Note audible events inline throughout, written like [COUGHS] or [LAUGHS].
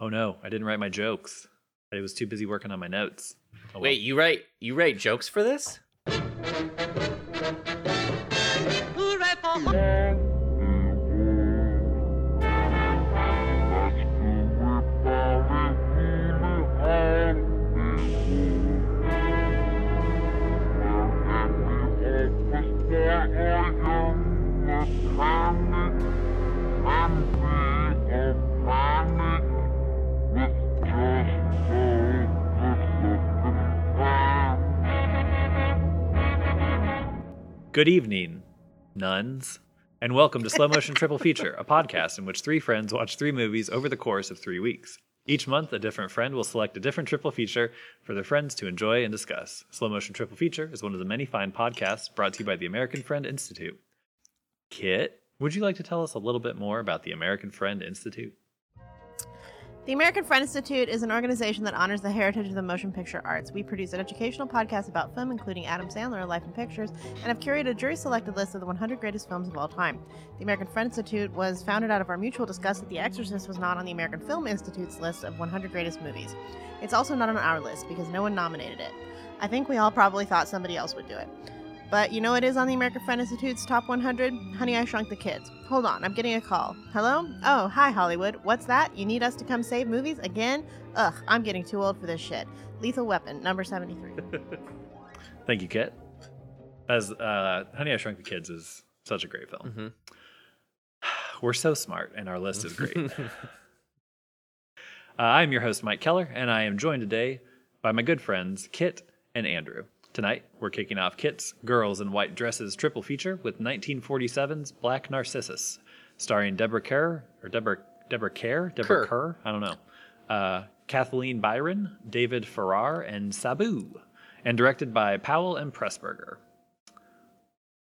Oh no, I didn't write my jokes. I was too busy working on my notes. Oh, well. Wait, you write you write jokes for this? Good evening, nuns, and welcome to Slow Motion Triple Feature, a podcast in which three friends watch three movies over the course of three weeks. Each month, a different friend will select a different triple feature for their friends to enjoy and discuss. Slow Motion Triple Feature is one of the many fine podcasts brought to you by the American Friend Institute. Kit, would you like to tell us a little bit more about the American Friend Institute? The American Friend Institute is an organization that honors the heritage of the motion picture arts. We produce an educational podcast about film, including Adam Sandler, Life in Pictures, and have curated a jury selected list of the 100 greatest films of all time. The American Friend Institute was founded out of our mutual disgust that The Exorcist was not on the American Film Institute's list of 100 greatest movies. It's also not on our list because no one nominated it. I think we all probably thought somebody else would do it. But you know it is on the American Friend Institute's top 100? Honey, I Shrunk the Kids. Hold on, I'm getting a call. Hello? Oh, hi, Hollywood. What's that? You need us to come save movies again? Ugh, I'm getting too old for this shit. Lethal Weapon, number 73. [LAUGHS] Thank you, Kit. As uh, Honey, I Shrunk the Kids is such a great film. hmm [SIGHS] We're so smart, and our list is great. [LAUGHS] uh, I'm your host, Mike Keller, and I am joined today by my good friends, Kit and Andrew. Tonight, we're kicking off Kit's Girls in White Dresses triple feature with 1947's Black Narcissus, starring Deborah Kerr, or Deborah, Deborah Kerr? Deborah Kerr. Kerr? I don't know. Uh, Kathleen Byron, David Farrar, and Sabu, and directed by Powell and Pressburger.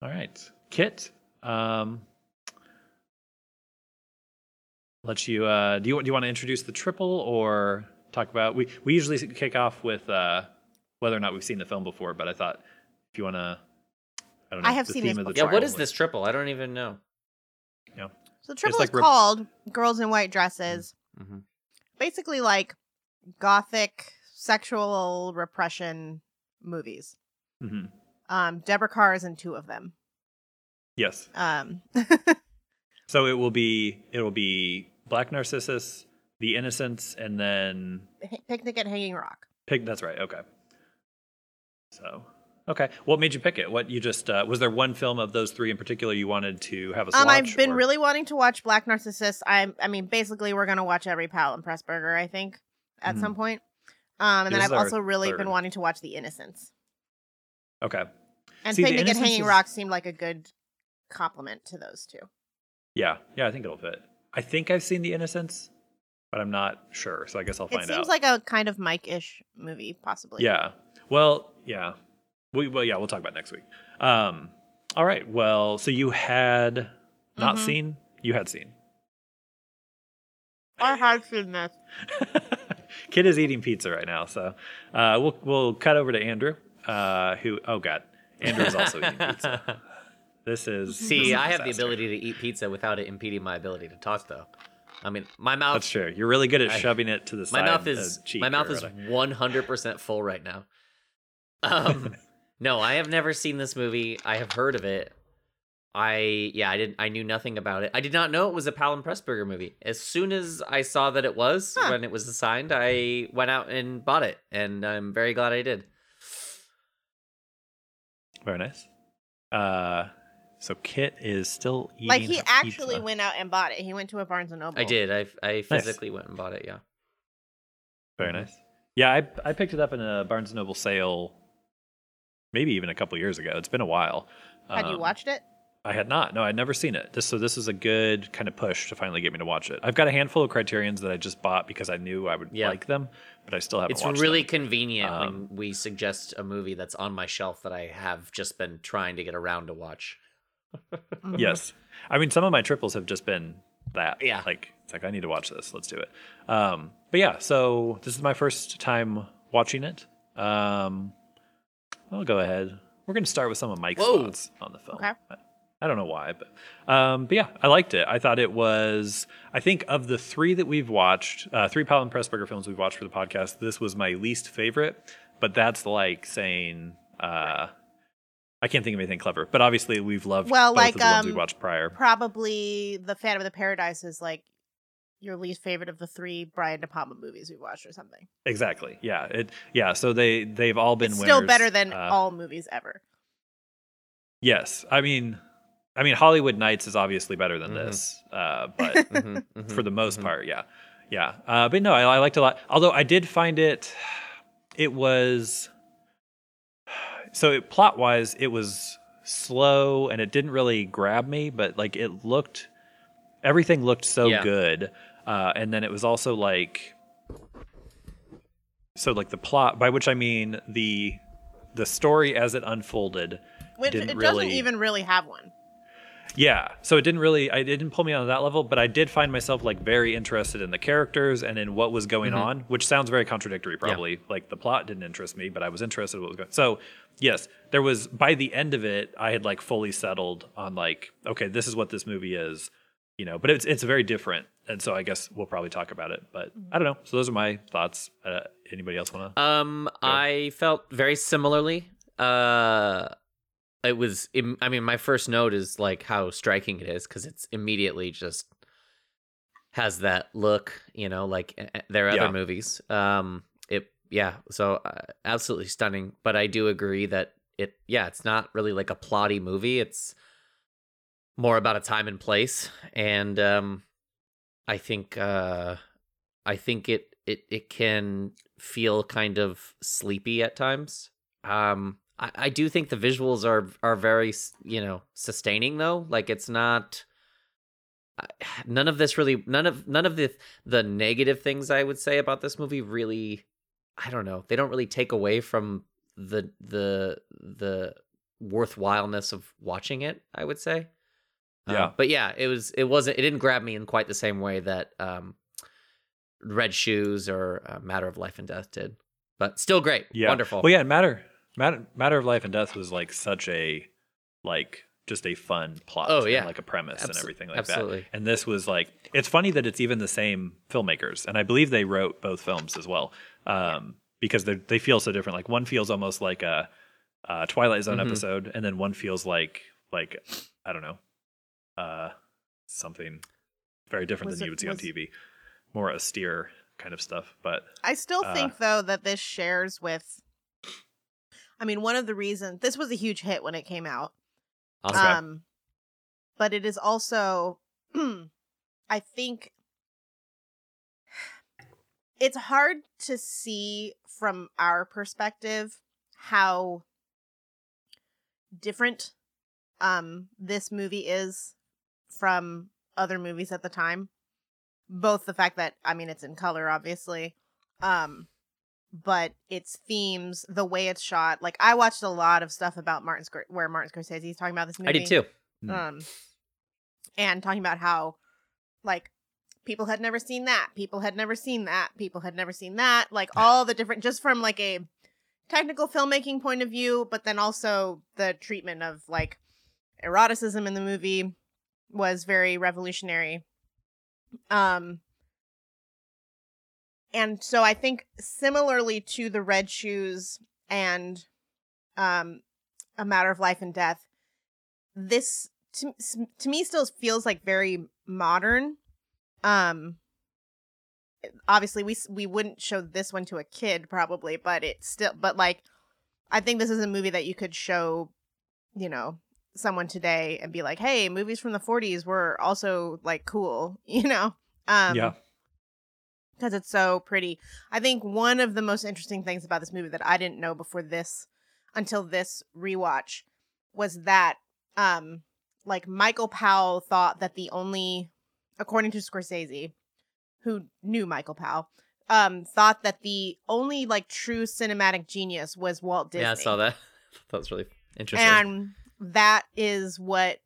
All right. Kit, um, let you uh do you do you want to introduce the triple or talk about we we usually kick off with uh whether or not we've seen the film before but i thought if you want to i don't know I have the seen theme this of the Yeah, what is this triple? I don't even know. yeah So the triple like is rep- called Girls in White Dresses. hmm Basically, like gothic sexual repression movies. hmm Um, Deborah Kerr is in two of them. yes Um, [LAUGHS] so it will be it will be black narcissus the innocents and then Picnic at Hanging Rock. Pick. That's right. Okay. So, okay. What made you pick it? What you just uh, was there one film of those three in particular you wanted to have us Um, watch? I've been or- really wanting to watch Black Narcissus. I, I mean, basically, we're gonna watch every Powell and Pressburger, I think, at Mhm. some point. Um, and then I've also really third. been wanting to watch The Innocents. okay. And See, Picnic at Hanging is- Rock seemed like a good complement to those two. Yeah. Yeah. I think it'll fit. I think I've seen The Innocents, but I'm not sure. So I guess I'll find out. It seems out. like a kind of Mike-ish movie, possibly. yeah. Well. Yeah. We well. Yeah. We'll talk about it next week. Um. All right. Well. So you had not Mhm. seen. You had seen. I had seen this. [LAUGHS] Kit is eating pizza right now, so uh, we'll we'll cut over to Andrew, uh, who oh god, Andrew is also eating pizza. This [LAUGHS] is this is See, a I have the ability to eat pizza without it impeding my ability to talk, though. I mean, my mouth. That's true. You're really good at I- shoving it to the my side. mouth of is cheek my mouth is 100% full right now. Um, [LAUGHS] no, I have never seen this movie. I have heard of it. I yeah, I didn't. I knew nothing about it. I did not know it was a Powell and Pressburger movie. As soon as I saw that it was Huh. when it was assigned, I went out and bought it, and I'm very glad I did. very nice. Uh, so Kit is still eating. Like he actually pizza. went out and bought it. He went to a Barnes and Noble. I did. I I physically went and bought it. Yeah. Very nice. Yeah, I I picked it up in a Barnes and Noble sale, maybe even a couple years ago. It's been a while. Had you Um, watched it? I had not. No, I'd never seen it. This so this is a good kind of push to finally get me to watch it. I've got a handful of Criterions that I just bought because I knew I would Yeah. like them, but I still haven't watched it. It's watched really them. convenient Um, when we suggest a movie that's on my shelf that I have just been trying to get around to watch. Mhm. Yes, I mean some of my triples have just been that. Yeah. like it's like I need to watch this. Let's do it. Um, but yeah, so this is my first time watching it. Um, I'll go ahead. We're going to start with some of Mike's Whoa. thoughts on the film. Okay. I I don't know why, but um, but yeah, I liked it. I thought it was. I think of the three that we've watched, uh, three Powell and Pressburger films we've watched for the podcast, this was my least favorite. But that's like saying. Uh, I can't think of anything clever, but obviously we've loved Well, both like, of the ones we um, watched prior. Probably the Phantom of the Paradise is like your least favorite of the three Brian De Palma movies we watched, or something. Exactly. Yeah. It. Yeah. So they they've all been it's winners. still better than Uh, all movies ever. Yes. I mean, I mean Hollywood Nights is obviously better than Mhm. this, uh, [LAUGHS] but Mhm, mhm, for the most mhm. part, yeah, yeah. Uh, but no, I, I liked a lot. Although I did find it, it was so it, plot wise, it was slow and it didn't really grab me. But like it looked, everything looked so Yeah. good, uh, and then it was also like, so like the plot, by which I mean the the story as it unfolded. Which it doesn't really- even really have one. Yeah, so it didn't really, I it didn't pull me on that level, but I did find myself like very interested in the characters and in what was going Mhm. on, which sounds very contradictory. Probably like the plot didn't interest me, but I was interested in what was going. So yes, there was by the end of it, I had like fully settled on like, okay, this is what this movie is, you know. But it's it's very different, and so I guess we'll probably talk about it. But I don't know. So those are my thoughts. Uh, anybody else want to? Um, I felt very similarly. Uh, it was. I mean, my first note is like how striking it is because it's immediately just has that look. You know, like their other Yeah. movies. Um, it yeah. So uh, absolutely stunning. But I do agree that it. Yeah, it's not really like a plotty movie. It's more about a time and place, and um, I think. Uh, I think it it it can feel kind of sleepy at times. Um, I, I do think the visuals are are very you know sustaining though. Like it's not [SIGHS] none of this really none of none of the the negative things I would say about this movie really I don't know they don't really take away from the the the worthwhileness of watching it. I would say. Um, Yeah. but yeah, it was it wasn't it didn't grab me in quite the same way that um Red Shoes or uh, Matter of Life and Death did. But still great. Yeah. Wonderful. Well, yeah, matter matter matter of life and death was like such a like just a fun plot. Oh, and, yeah. like a premise and everything like absolutely. that. And this was like it's funny that it's even the same filmmakers, and I believe they wrote both films as well, um, because they they feel so different. Like one feels almost like a, a Twilight Zone Mhm. episode, and then one feels like like I don't know, uh, something very different Was than it- you would see on TV, more austere kind of stuff. But I still Uh, think though that this shares with I mean one of the reasons this was a huge hit when it came out. Okay. Um but it is also [CLEARS THROAT] I think it's hard to see from our perspective how different um this movie is from other movies at the time both the fact that i mean it's in color obviously um but its themes the way it's shot like i watched a lot of stuff about martin Scor- where martin scorsese is talking about this movie I did too. Mm. um and talking about how like people had never seen that people had never seen that people had never seen that like all the different just from like a technical filmmaking point of view but then also the treatment of like eroticism in the movie was very revolutionary. Um and so i think similarly to the red shoes and um a matter of life and death this to, to me still feels like very modern. Um obviously we we wouldn't show this one to a kid probably but it's still but like i think this is a movie that you could show you know someone today and be like hey movies from the 40s were also like cool [LAUGHS] you know um yeah, because it's so pretty. I think one of the most interesting things about this movie that I didn't know before this until this rewatch was that um like Michael Powell thought that the only according to Scorsese who knew Michael Powell um thought that the only like true cinematic genius was Walt Disney. Yeah, I saw that. [LAUGHS] that was really interesting. And that is what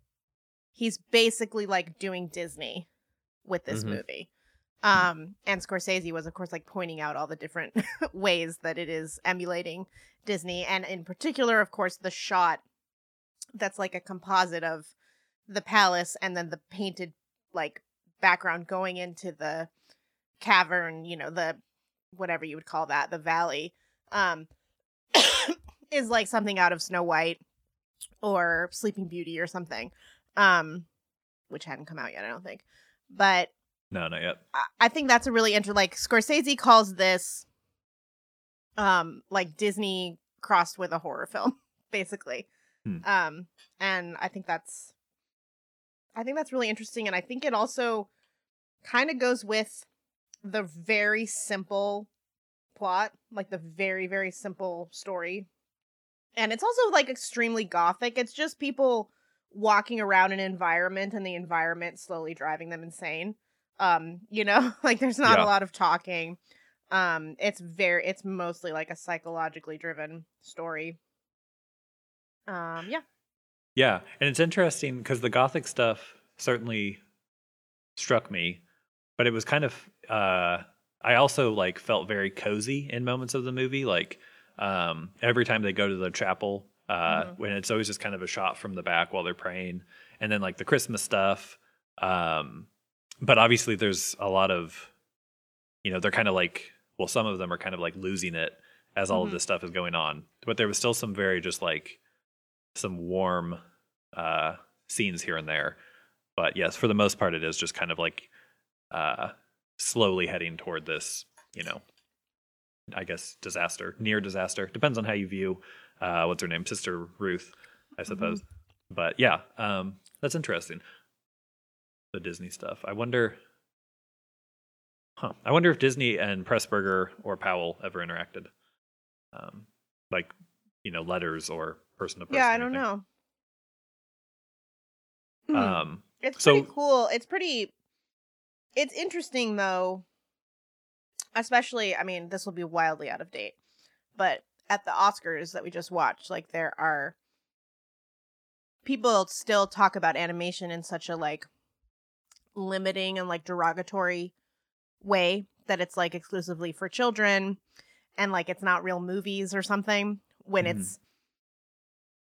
he's basically like doing Disney with this Mhm. movie. Um, and Scorsese was, of course, like pointing out all the different [LAUGHS] ways that it is emulating Disney, and in particular, of course, the shot that's like a composite of the palace and then the painted like background going into the cavern, you know, the whatever you would call that, the valley, um, [COUGHS] is like something out of Snow White or Sleeping Beauty or something, um, which hadn't come out yet, I don't think. But No, not yet. I- I think that's a really interesting. like Scorsese calls this um like Disney crossed with a horror film, [LAUGHS] basically. Hmm. Um and I think that's I think that's really interesting and I think it also kind of goes with the very simple plot, like the very very simple story. And it's also like extremely gothic. It's just people walking around an environment and the environment slowly driving them insane um you know [LAUGHS] like there's not Yeah. a lot of talking um it's very it's mostly like a psychologically driven story um yeah Yeah, and it's interesting because the gothic stuff certainly struck me, but it was kind of uh I also like felt very cozy in moments of the movie like um every time they go to the chapel uh Mhm. when it's always just kind of a shot from the back while they're praying and then like the Christmas stuff um but obviously there's a lot of you know they're kind of like well some of them are kind of like losing it as all of Mhm. this stuff is going on but there was still some very just like some warm uh scenes here and there but yes for the most part it is just kind of like uh slowly heading toward this you know i guess disaster near disaster. Depends on how you view uh what's her name sister ruth i suppose. But yeah um that's interesting. The disney stuff. I wonder huh i wonder if disney and pressburger or powell ever interacted. Um like you know letters or person to person yeah i don't know. Hmm. um It's So- pretty cool. It's pretty it's interesting though. Especially, I mean, this will be wildly out of date. But at the Oscars that we just watched, like there are people still talk about animation in such a like limiting and like derogatory way that it's like exclusively for children and like it's not real movies or something when Mhm. it's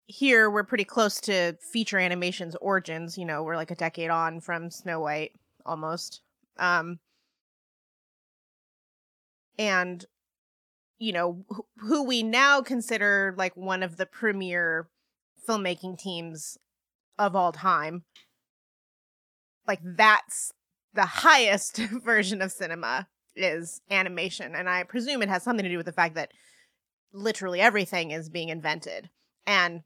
here we're pretty close to feature animation's origins you know we're like a decade on from snow white almost um and you know wh- who we now consider like one of the premier filmmaking teams of all time. Like that's the highest [LAUGHS] version of cinema is animation and i presume it has something to do with the fact that literally everything is being invented. And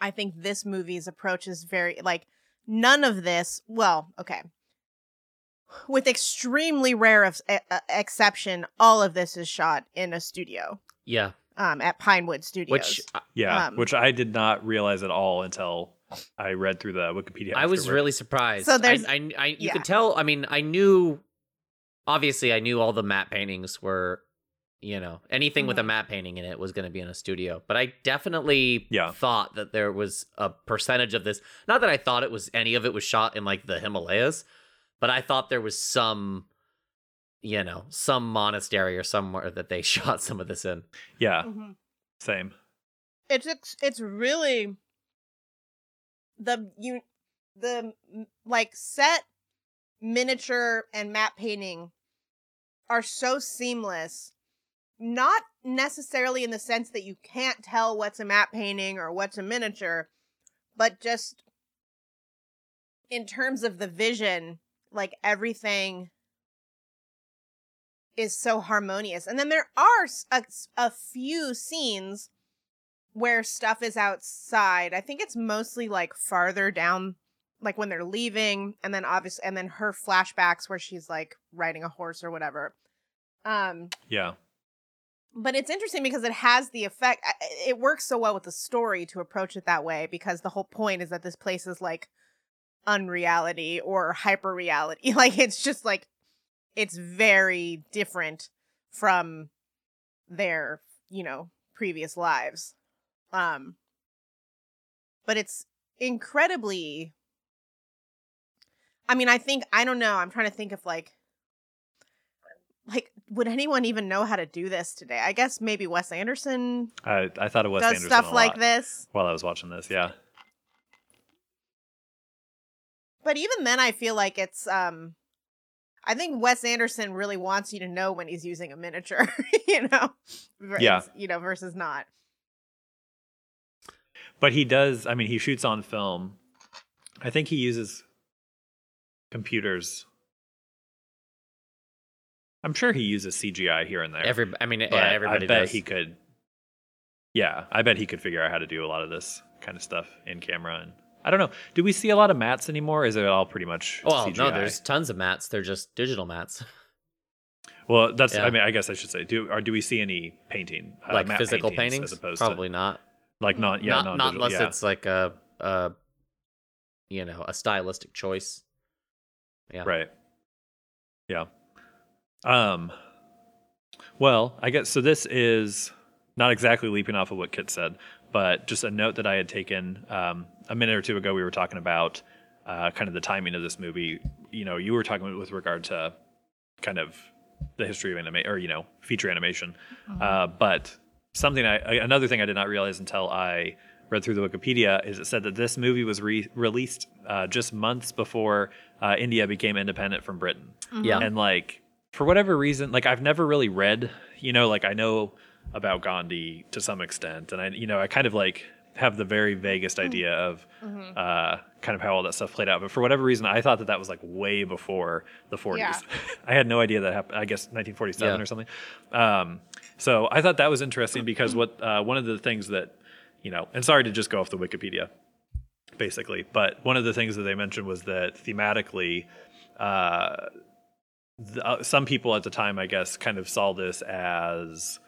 i think this movie's approach is very like none of this well okay with extremely rare of, uh, exception all of this is shot in a studio Yeah, um at pinewood studios which I- Yeah, Um, which I did not realize at all until I read through the Wikipedia. I was really surprised. So there's- I, I, you yeah. could tell. I mean, I knew. Obviously, I knew all the matte paintings were, you know, anything with a Mhm. matte painting in it was going to be in a studio. But I definitely Yeah. thought that there was a percentage of this. Not that I thought it was any of it was shot in like the Himalayas, but I thought there was some, you know, some monastery or somewhere that they [LAUGHS] shot some of this in. yeah, Mhm. same. it's it's it's really the you the like set miniature and matte painting are so seamless not necessarily in the sense that you can't tell what's a matte painting or what's a miniature but just in terms of the vision like everything is so harmonious and then there are a few scenes where stuff is outside. I think it's mostly like farther down, like when they're leaving, and then obviously, and then her flashbacks where she's like riding a horse or whatever. Um, Yeah, but it's interesting because it has the effect. It works so well with the story to approach it that way because the whole point is that this place is like unreality or hyper reality. [LAUGHS] Like it's just like it's very different from their you know previous lives. Um, but it's incredibly. I mean, I think I don't know. I'm trying to think of like like would anyone even know how to do this today i guess maybe wes anderson I I thought it was does Anderson stuff like this while I was watching this. Yeah, But even then, I feel like it's um, I think Wes Anderson really wants you to know when he's using a miniature, [LAUGHS] you know, ver- Yeah. you know, versus not. But he does. I mean, he shoots on film. I think he uses computers. I'm sure he uses CGI here and there. Every, I mean, yeah, everybody I bet does. he could. Yeah, I bet he could figure out how to do a lot of this kind of stuff in camera. And I don't know. Do we see a lot of mats anymore? Is it all pretty much? Well, CGI? no, there's tons of mats. They're just digital mats, Well, that's. Yeah. I mean, I guess I should say. Do or do we see any painting, uh, like physical paintings, paintings. as opposed Probably to not. like not yeah not, not, unless yeah. it's like a, a, you know, a stylistic choice. Yeah. Right. Yeah. Um well, I guess so this is not exactly leaping off of what Kit said, but just a note that I had taken um, a minute or two ago we were talking about uh, kind of the timing of this movie. You know, you were talking with regard to kind of the history of anime or you know, feature animation. Uh, but something I, another thing I did not realize until I read through the Wikipedia is it said that this movie was re- released uh, just months before uh, India became independent from Britain. Yeah. And like for whatever reason, like I've never really read, you know, like I know about Gandhi to some extent, and I, you know, I kind of like have the very vaguest idea of Mhm. uh, kind of how all that stuff played out. But for whatever reason, I thought that that was like way before the 40s. Yeah. [LAUGHS] I had no idea that happened. I guess 1947 Yeah. or something. Um, so I thought that was interesting because [CLEARS THROAT] what uh, one of the things that you know, and sorry to just go off the Wikipedia, basically, but one of the things that they mentioned was that thematically. Uh, the, uh, some people at the time, I guess, kind of saw this as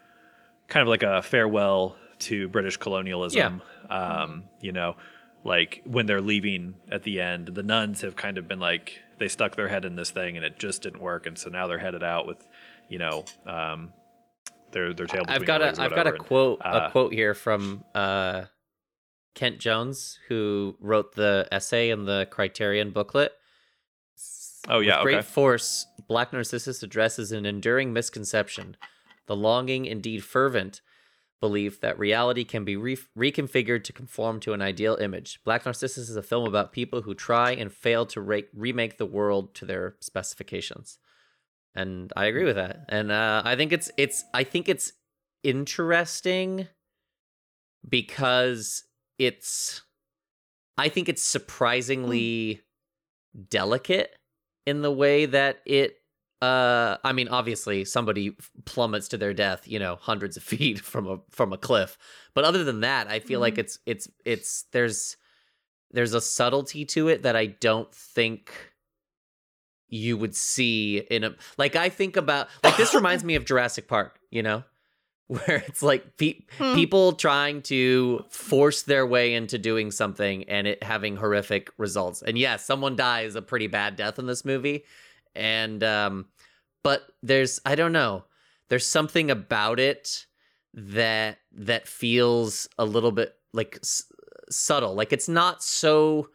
kind of like a farewell to British colonialism. Um, you know, like when they're leaving at the end, the nuns have kind of been like they stuck their head in this thing and it just didn't work, and so now they're headed out with, you know, um, their their tail. I've got a I've got a and- quote uh, a quote here from uh, Kent Jones who wrote the essay in the Criterion booklet. Oh, yeah, With great okay. force, Black Narcissus addresses an enduring misconception, the longing, indeed fervent, belief that reality can be re- reconfigured to conform to an ideal image. Black Narcissus is a film about people who try and fail to re- remake the world to their specifications. And I agree with that. And uh, I think it's it's I think it's interesting because it's I think it's surprisingly delicate in the way that it uh I mean obviously somebody plummets to their death, you know, hundreds of [LAUGHS] feet from a from a cliff. But other than that, I feel like Mhm. it's it's it's there's there's a subtlety to it that I don't think you would see in a like I think about like this reminds [LAUGHS] me of Jurassic Park, you know, [LAUGHS] where it's like pe- Hmm. people trying to force their way into doing something and it having horrific results. And yes, someone dies a pretty bad death in this movie, and um, but there's I don't know, there's something about it that that feels a little bit like s- subtle, like it's not so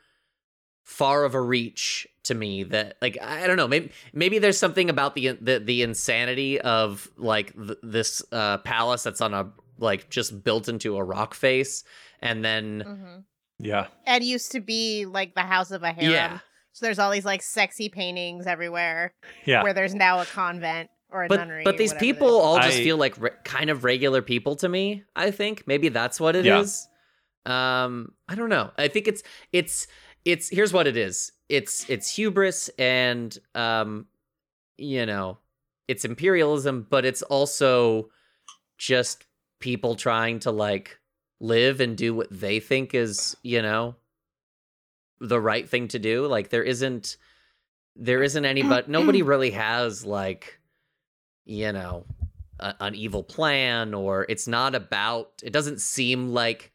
far of a reach to me that like I don't know. Maybe maybe there's something about the the, the insanity of like th- this uh palace that's on a like just built into a rock face and then Mhm. Yeah, It used to be like the house of a harem. yeah So there's all these like sexy paintings everywhere yeah. where there's now a convent or a but nunnery. but these people is. all just feel like re- kind of regular people to me i think maybe that's what it is. Yeah. um i don't know i think it's it's it's here's what it is it's it's hubris and um you know it's imperialism but it's also just people trying to like live and do what they think is you know the right thing to do like there isn't there isn't anybody [CLEARS THROAT] nobody really has like you know a, an evil plan or it's not about it doesn't seem like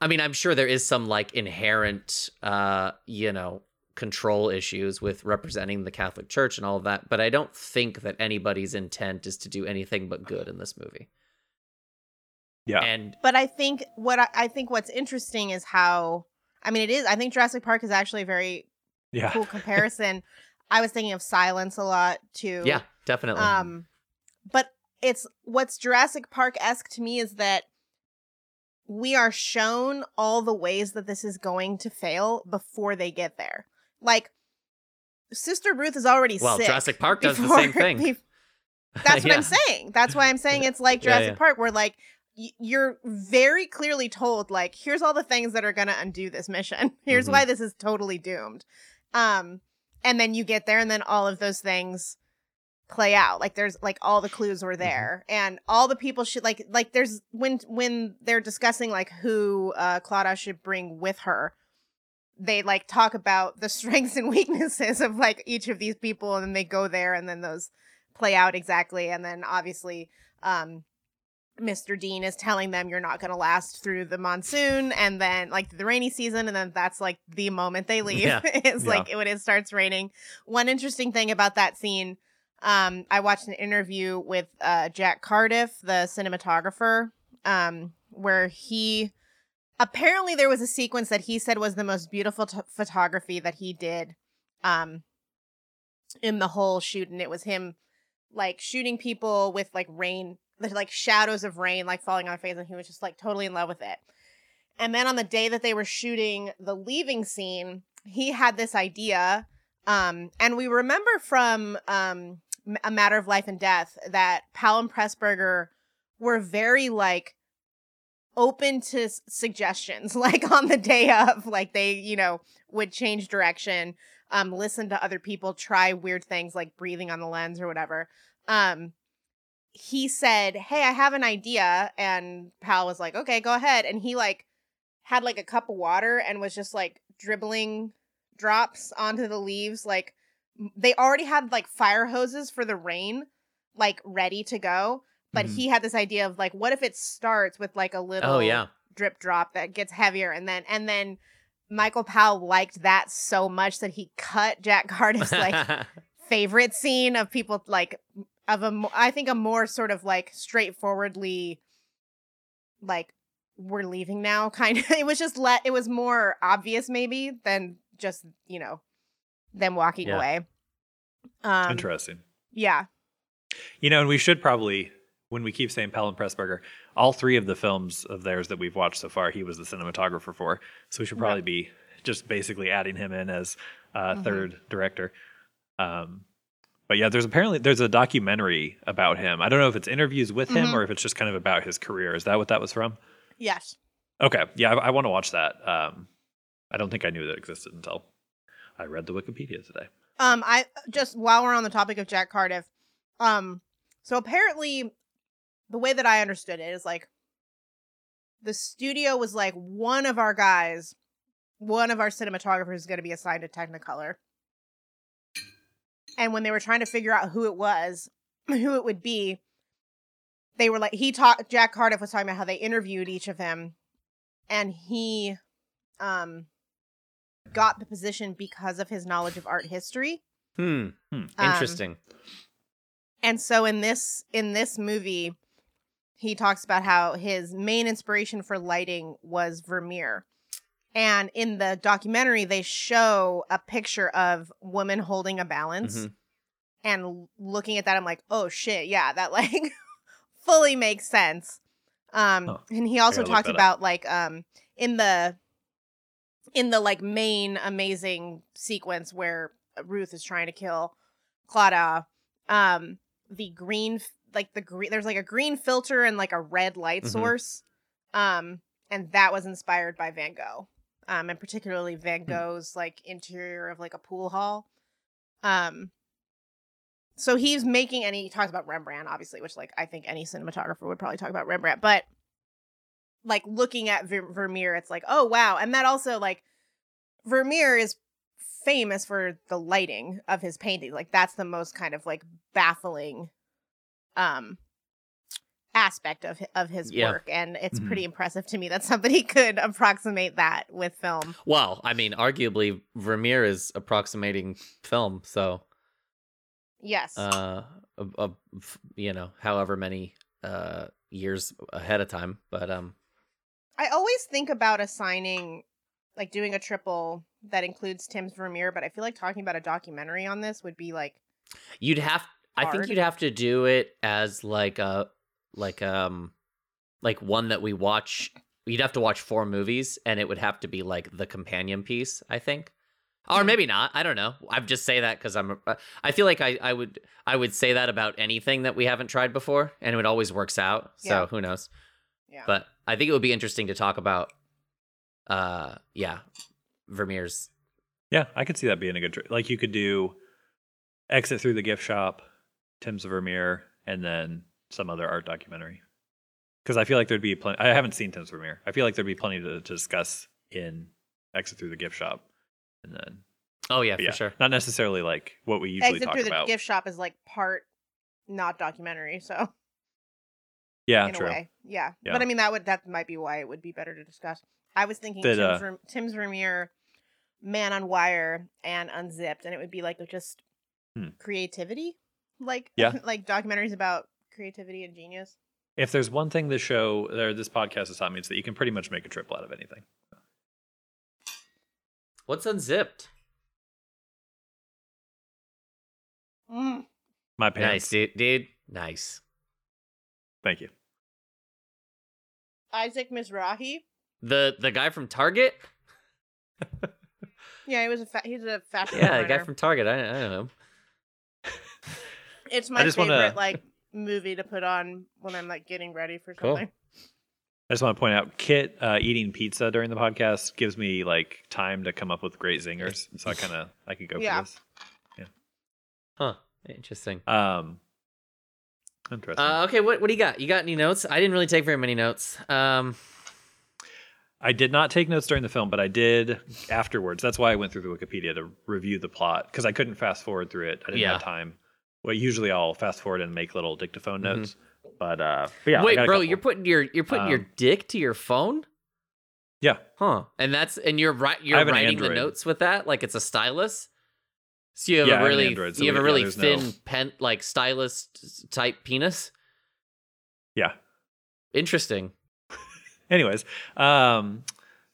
i mean i'm sure there is some like inherent uh you know control issues with representing the catholic church and all of that but i don't think that anybody's intent is to do anything but good in this movie Yeah. and But I think what I, I think what's interesting is how I mean it is I think Jurassic Park is actually a very yeah. cool [LAUGHS] comparison. I was thinking of Silence a lot too. yeah definitely Um, but it's what's Jurassic Park esque to me is that we are shown all the ways that this is going to fail before they get there. Like Sister Ruth is already Well, sick Jurassic Park does the same [LAUGHS] thing. [LAUGHS] That's what Yeah. I'm saying. That's why I'm saying it's like Jurassic yeah. Park, where like you're very clearly told, like, here's all the things that are gonna undo this mission. [LAUGHS] Here's Mhm. why this is totally doomed. Um, and then you get there, and then all of those things play out. Like there's like all the clues were there, and all the people should like like there's when when they're discussing like who uh Clodagh should bring with her. They like talk about the [LAUGHS] strengths and weaknesses of like each of these people, and then they go there, and then those play out exactly and then obviously um Mr. Dean is telling them you're not going to last through the monsoon and then like the rainy season and then that's like the moment they leave Yeah. [LAUGHS] it's like when it starts raining. One interesting thing about that scene um I watched an interview with uh Jack Cardiff, the cinematographer, um where he apparently there was a sequence that he said was the most beautiful t- photography that he did um in the whole shoot and it was him like shooting people with like rain like shadows of rain like falling on their face and he was just like totally in love with it. And then on the day that they were shooting the leaving scene he had this idea um and we remember from um a matter of life and death that Powell and Pressburger were very like open to suggestions [LAUGHS] like on the day of like they you know would change direction um listen to other people try weird things like breathing on the lens or whatever. Um he said hey i have an idea and Powell was like okay go ahead and he like had like a cup of water and was just like dribbling drops onto the leaves like they already had like fire hoses for the rain like ready to go but Mhm. he had this idea of like what if it starts with like a little Oh yeah. drip drop that gets heavier and then and then Michael Powell liked that so much that he cut Jack [LAUGHS] Cardiff's like [LAUGHS] favorite scene of people like of a mo- I think a more sort of like straightforwardly like we're leaving now [LAUGHS] kind of it was just let it was more obvious maybe than just you know them walking Yeah. away um Interesting. yeah You know, and we should probably, when we keep saying Powell and Pressburger, all three of the films of theirs that we've watched so far, he was the cinematographer for. So we should probably be just basically adding him in as uh, Mhm. third director. Um, but yeah, there's apparently there's a documentary about him. I don't know if it's interviews with him Mhm. or if it's just kind of about his career. Is that what that was from? yes Okay, yeah, I, I want to watch that. Um, I don't think I knew that existed until I read the Wikipedia today. Um, I just while we're on the topic of Jack Cardiff, um, so apparently, the way that I understood it is like the studio was like one of our guys, one of our cinematographers is going to be assigned to Technicolor, and when they were trying to figure out who it was, [CLEARS THROAT] who it would be, they were like he talked. Jack Cardiff was talking about how they interviewed each of them, and he, um. Got the position because of his knowledge of art history. Hmm. Hmm. Um, Interesting. And so in this in this movie, he talks about how his main inspiration for lighting was Vermeer. And in the documentary, they show a picture of woman holding a balance. Mhm. And looking at that, I'm like, oh shit, yeah, that [LAUGHS] like fully makes sense. Um, and he also talked that up. about like um in the in the like main amazing sequence where Ruth is trying to kill Clodagh, um, the green like the green there's like a green filter and like a red light Mhm. source. Um, and that was inspired by Van Gogh. Um, and particularly Van Gogh's like interior of like a pool hall. Um so he's making and he talks about Rembrandt, obviously, which like I think any cinematographer would probably talk about Rembrandt, but like looking at Ver- Vermeer, it's like, oh wow. And that also like Vermeer is famous for the lighting of his painting. Like that's the most kind of like baffling um aspect of of his Yeah. work and it's Mhm. pretty impressive to me that somebody [LAUGHS] could approximate that with film. Well, I mean, arguably Vermeer is approximating film, so Yes. uh, a, a- f- you know, however many uh years ahead of time, but um, I always think about assigning, like doing a triple that includes Tim's Vermeer, but I feel like talking about a documentary on this would be like, you'd have. I think you'd have to do it as like a like um like one that we watch you'd have to watch four movies, and it would have to be like the companion piece. I think, or Hmm. maybe not. I don't know. I just say that because I'm. uh, I feel like I, I would I would say that about anything that we haven't tried before, and it always works out. So Yeah. who knows? Yeah. But I think it would be interesting to talk about. Uh, yeah, Vermeer's. Yeah, I could see that being a good tr- like you could do exit through the gift shop, Tim's Vermeer, and then some other art documentary. Because I feel like there'd be plenty. I haven't seen Tim's Vermeer. I feel like there'd be plenty to, to discuss in exit through the gift shop, and then Oh yeah, for yeah, sure. not necessarily like what we usually Exit talk through the about. gift shop is like part not documentary, so yeah, in true. a way, yeah. Yeah. But I mean, that would that might be why it would be better to discuss. I was thinking That, Tim's, uh, Verm- Tim's Vermeer, Man on Wire, and Unzipped, and it would be like just Hmm. creativity, like Yeah. [LAUGHS] like documentaries about creativity and genius. If there's one thing this show or this podcast has taught me, it's that you can pretty much make a triple out of anything. What's unzipped? Mm. My pants. Nice, dude. dude. Nice. Thank you. Isaac Mizrahi. The the guy from Target. [LAUGHS] Yeah, he was a fa- he's a fashion. Yeah, the guy from Target. I, I don't know. It's my just favorite wanna- like movie to put on when I'm like getting ready for something. Cool. something. I just want to point out, Kit uh, eating pizza during the podcast gives me like time to come up with great zingers. So I kind of I could go Yeah. for this. Yeah. Huh. Interesting. Um, interesting. Uh, okay, what what do you got? You got any notes? I didn't really take very many notes. Um, I did not take notes during the film, but I did afterwards. That's why I went through the Wikipedia to review the plot because I couldn't fast forward through it. I didn't Yeah. have time. Well, usually I'll fast forward and make little dictaphone Mhm. notes. But, uh, but yeah, wait, bro, couple. you're putting your you're putting your Um, dick to your phone? yeah, Huh. And that's and you're right you're an writing the notes with that like it's a stylus. So you have Yeah, I a have an really Android, so you have we- a really there's thin no- pen like stylus type penis. yeah. Interesting. [LAUGHS] Anyways, um,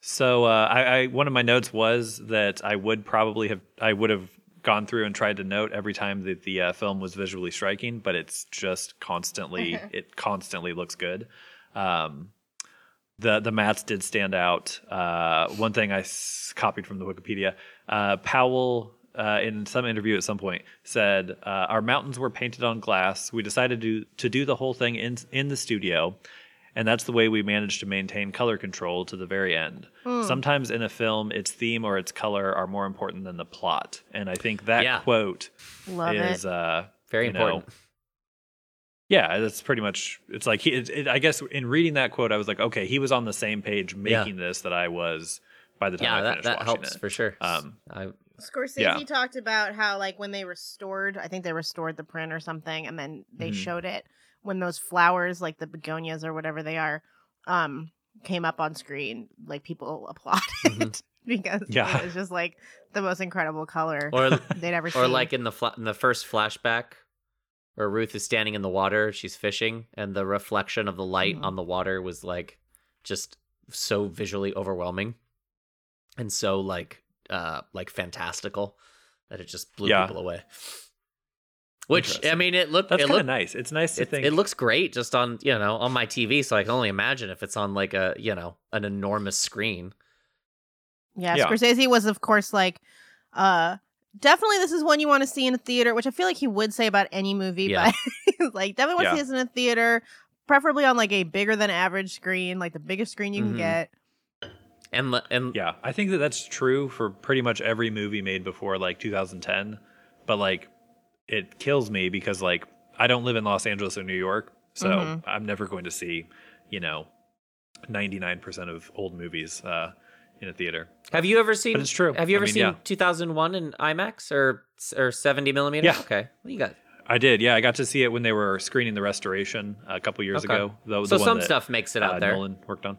so uh, I, I one of my notes was that I would probably have I would have gone through and tried to note every time that the uh, film was visually striking, but it's just constantly it constantly looks good. Um, the the mats did stand out. Uh, one thing I s- copied from the Wikipedia, uh, Powell. Uh, in some interview at some point said uh, our mountains were painted on glass we decided to to do the whole thing in in the studio and that's the way we manage to maintain color control to the very end. Hmm. Sometimes in a film, its theme or its color are more important than the plot, and I think that Yeah. quote Love is uh, Very you know, important. yeah, that's pretty much. It's like he. It, it, I guess in reading that quote, I was like, okay, he was on the same page Yeah. making this that I was by the time Yeah, I that, finished that watching helps it. for sure. Um, I, Scorsese yeah. talked about how like when they restored, I think they restored the print or something, and then they Mhm. showed it when those flowers, like the begonias or whatever they are, um, came up on screen. Like people [LAUGHS] applauded Mhm. [LAUGHS] because Yeah. it was just like the most incredible color or [LAUGHS] they'd ever seen. or like in the fla- in the first flashback where Ruth is standing in the water, she's fishing, and the reflection of the light Mhm. on the water was like just so visually overwhelming and so like uh like fantastical that it just blew Yeah. people away. Which I mean, it looked that's kind of nice. It's nice to it, think. it looks great just on you know on my TV, so I can only imagine if it's on like a you know an enormous screen. Yeah, Yeah. Scorsese was of course like uh definitely this is one you want to see in a theater, which I feel like he would say about any movie, Yeah. but [LAUGHS] like definitely want to Yeah. see this in a theater, preferably on like a bigger than average screen, like the biggest screen you Mhm. can get. And and Yeah, I think that that's true for pretty much every movie made before like 2010. But like, it kills me because like I don't live in Los Angeles or New York, so Mhm. I'm never going to see, you know, 99% of old movies uh, in a theater. Have you ever seen? But it's true. Have you I ever mean, seen yeah. 2001 in IMAX or or 70 millimeter? Yeah. Okay. Well, you got. I did, yeah. I got to see it when they were screening the restoration a couple years Okay. ago. The, So the one some that, stuff makes it out uh, there. Nolan worked on.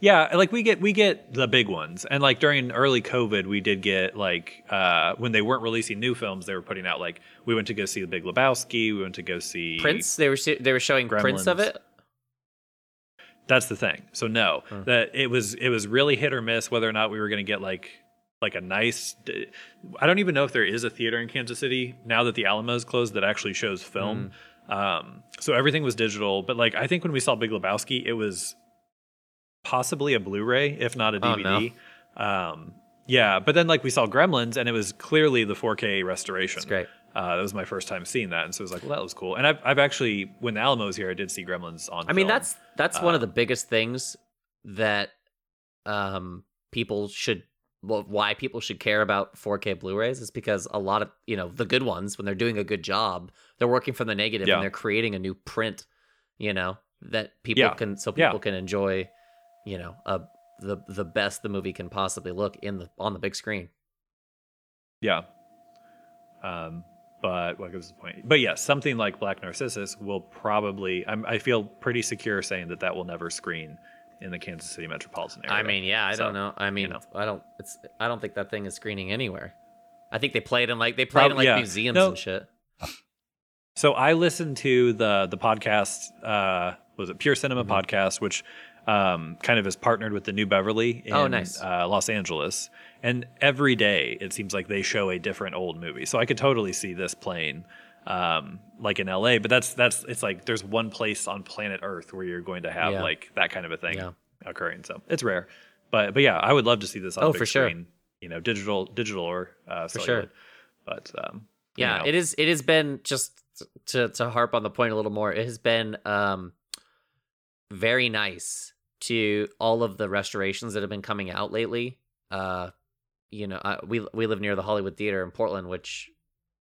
Yeah, like we get we get the big ones, and like during early COVID, we did get like uh, when they weren't releasing new films, they were putting out like we went to go see The Big Lebowski, we went to go see Prince. They were they were showing prints of it. That's the thing. So no, that it was it was really hit or miss whether or not we were going to get like like a nice. I don't even know if there is a theater in Kansas City now that the Alamo's closed that actually shows film. Mm. Um, so everything was digital, but like I think when we saw Big Lebowski, it was possibly a Blu-ray, if not a Oh, no. DVD. Um, yeah, but then like we saw Gremlins, and it was clearly the 4K restoration. It's great. Uh, that was my first time seeing that, and so it was like, well, that was cool. And I've, I've actually, when the Alamo was here, I did see Gremlins on. I mean, film. that's that's one of Uh, the biggest things that um people should well, why people should care about 4K Blu-rays is because a lot of you know the good ones when they're doing a good job, they're working from the negative Yeah. and they're creating a new print, you know, that people Yeah. can so Yeah. people can enjoy, you know, uh, the the best the movie can possibly look in the on the big screen. Yeah. Um, but what was the point? But yes, something like Black Narcissus will probably. I'm, I feel pretty secure saying that that will never screen in the Kansas City metropolitan area. I mean, yeah, I So, don't know. I mean, know. I don't. It's. I don't think that thing is screening anywhere. I think they play it in like they play it in like yeah. museums No. and shit. So I listened to the the podcast. Uh, was it Pure Cinema Mm-hmm. podcast, which um, kind of is partnered with the New Beverly in Oh, nice. uh, Los Angeles, and every day it seems like they show a different old movie. So I could totally see this playing. Um, like in LA, but that's that's it's like there's one place on planet Earth where you're going to have Yeah. like that kind of a thing Yeah. occurring. So it's rare, but but yeah, I would love to see this on Oh, for sure. screen. You know, digital digital or uh, For sure. But um, Yeah, you know. it is. It has been just to to harp on the point a little more. It has been um very nice to all of the restorations that have been coming out lately. Uh, you know, uh, we we live near the Hollywood Theater in Portland, which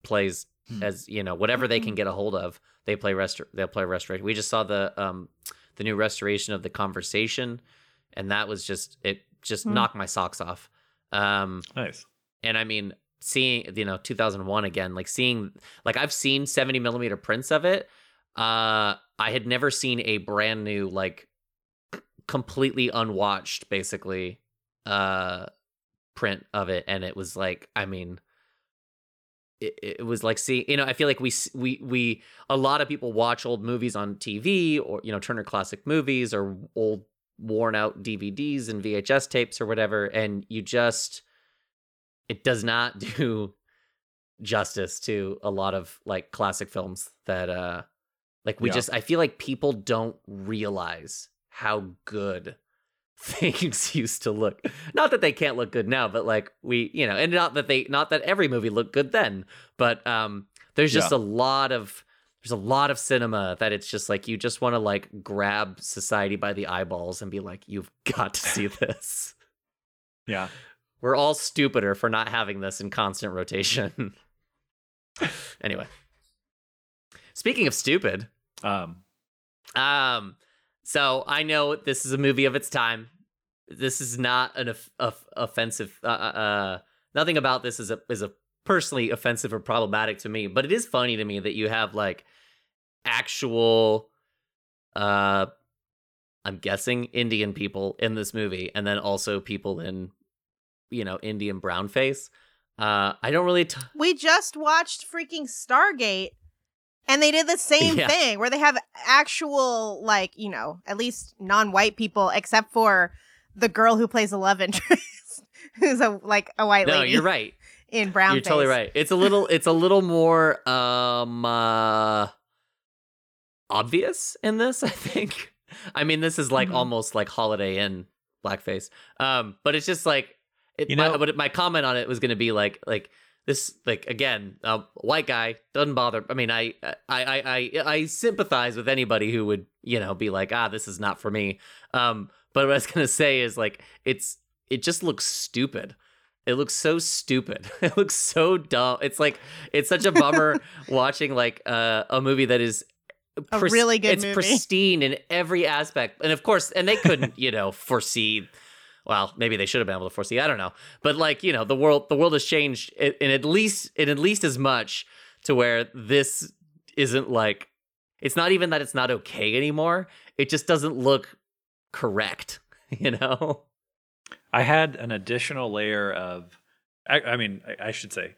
plays Hmm. as you know whatever they can get a hold of. They play rest. They'll play restoration. We just saw the um the new restoration of the Conversation, and that was just it. Just Hmm. knocked my socks off. Um, nice. and I mean, seeing you know 2001 again, like seeing like I've seen 70 millimeter prints of it. Uh, I had never seen a brand new like c- completely unwatched basically uh print of it, and it was like I mean. It, it was like see you know I feel like we we we a lot of people watch old movies on TV or you know Turner Classic Movies or old worn out DVDs and VHS tapes or whatever and you just it does not [LAUGHS] do justice to a lot of like classic films that uh like we Yeah. just I feel like people don't realize how good [LAUGHS] things [LAUGHS] used to look. Not that they can't look good now, but like we, you know, and not that they not that every movie looked good then, but um there's just a lot of there's a lot of cinema that it's just like you just want to like grab society by the eyeballs and be like you've [LAUGHS] got to see this. Yeah. We're all stupider for not having this in constant rotation. anyway. Speaking of stupid, Um, um so I know this is a movie of its time. This is not an off- off- offensive uh, uh uh, nothing about this is a is a personally offensive or problematic to me, but it is funny to me that you have like actual uh I'm guessing Indian people in this movie and then also people in you know Indian brown face. Uh I don't really t- We just watched freaking Stargate and they did the same Yeah. thing where they have actual like, you know, at least non-white people except for the girl who plays the love [LAUGHS] interest who's a like a white No, lady you're right. [LAUGHS] in brown You're totally right. It's a little it's a little more um uh obvious in this, [LAUGHS] I think. I mean, this is like Mhm. almost like Holiday Inn blackface. Um but it's just like it, You my, know- but my comment on it was going to be like like this like again, a white guy doesn't bother. I mean, I I I I I sympathize with anybody who would, you know, be like, "Ah, this is not for me." Um but what I was [LAUGHS] going to say is like it's it just looks stupid. It looks so stupid. [LAUGHS] It looks so dumb. It's like it's such a bummer [LAUGHS] watching like uh, a movie that is A really good It's movie. pristine in every aspect, and of course, and they couldn't, you know, foresee. Well, maybe they should have been able to foresee. I don't know, but like you know, the world the world has changed in, at least in at least as much to where this isn't like. It's not even that it's not okay anymore. It just doesn't look correct. [LAUGHS] You know. I had an additional layer of, I, I mean, I, I should say,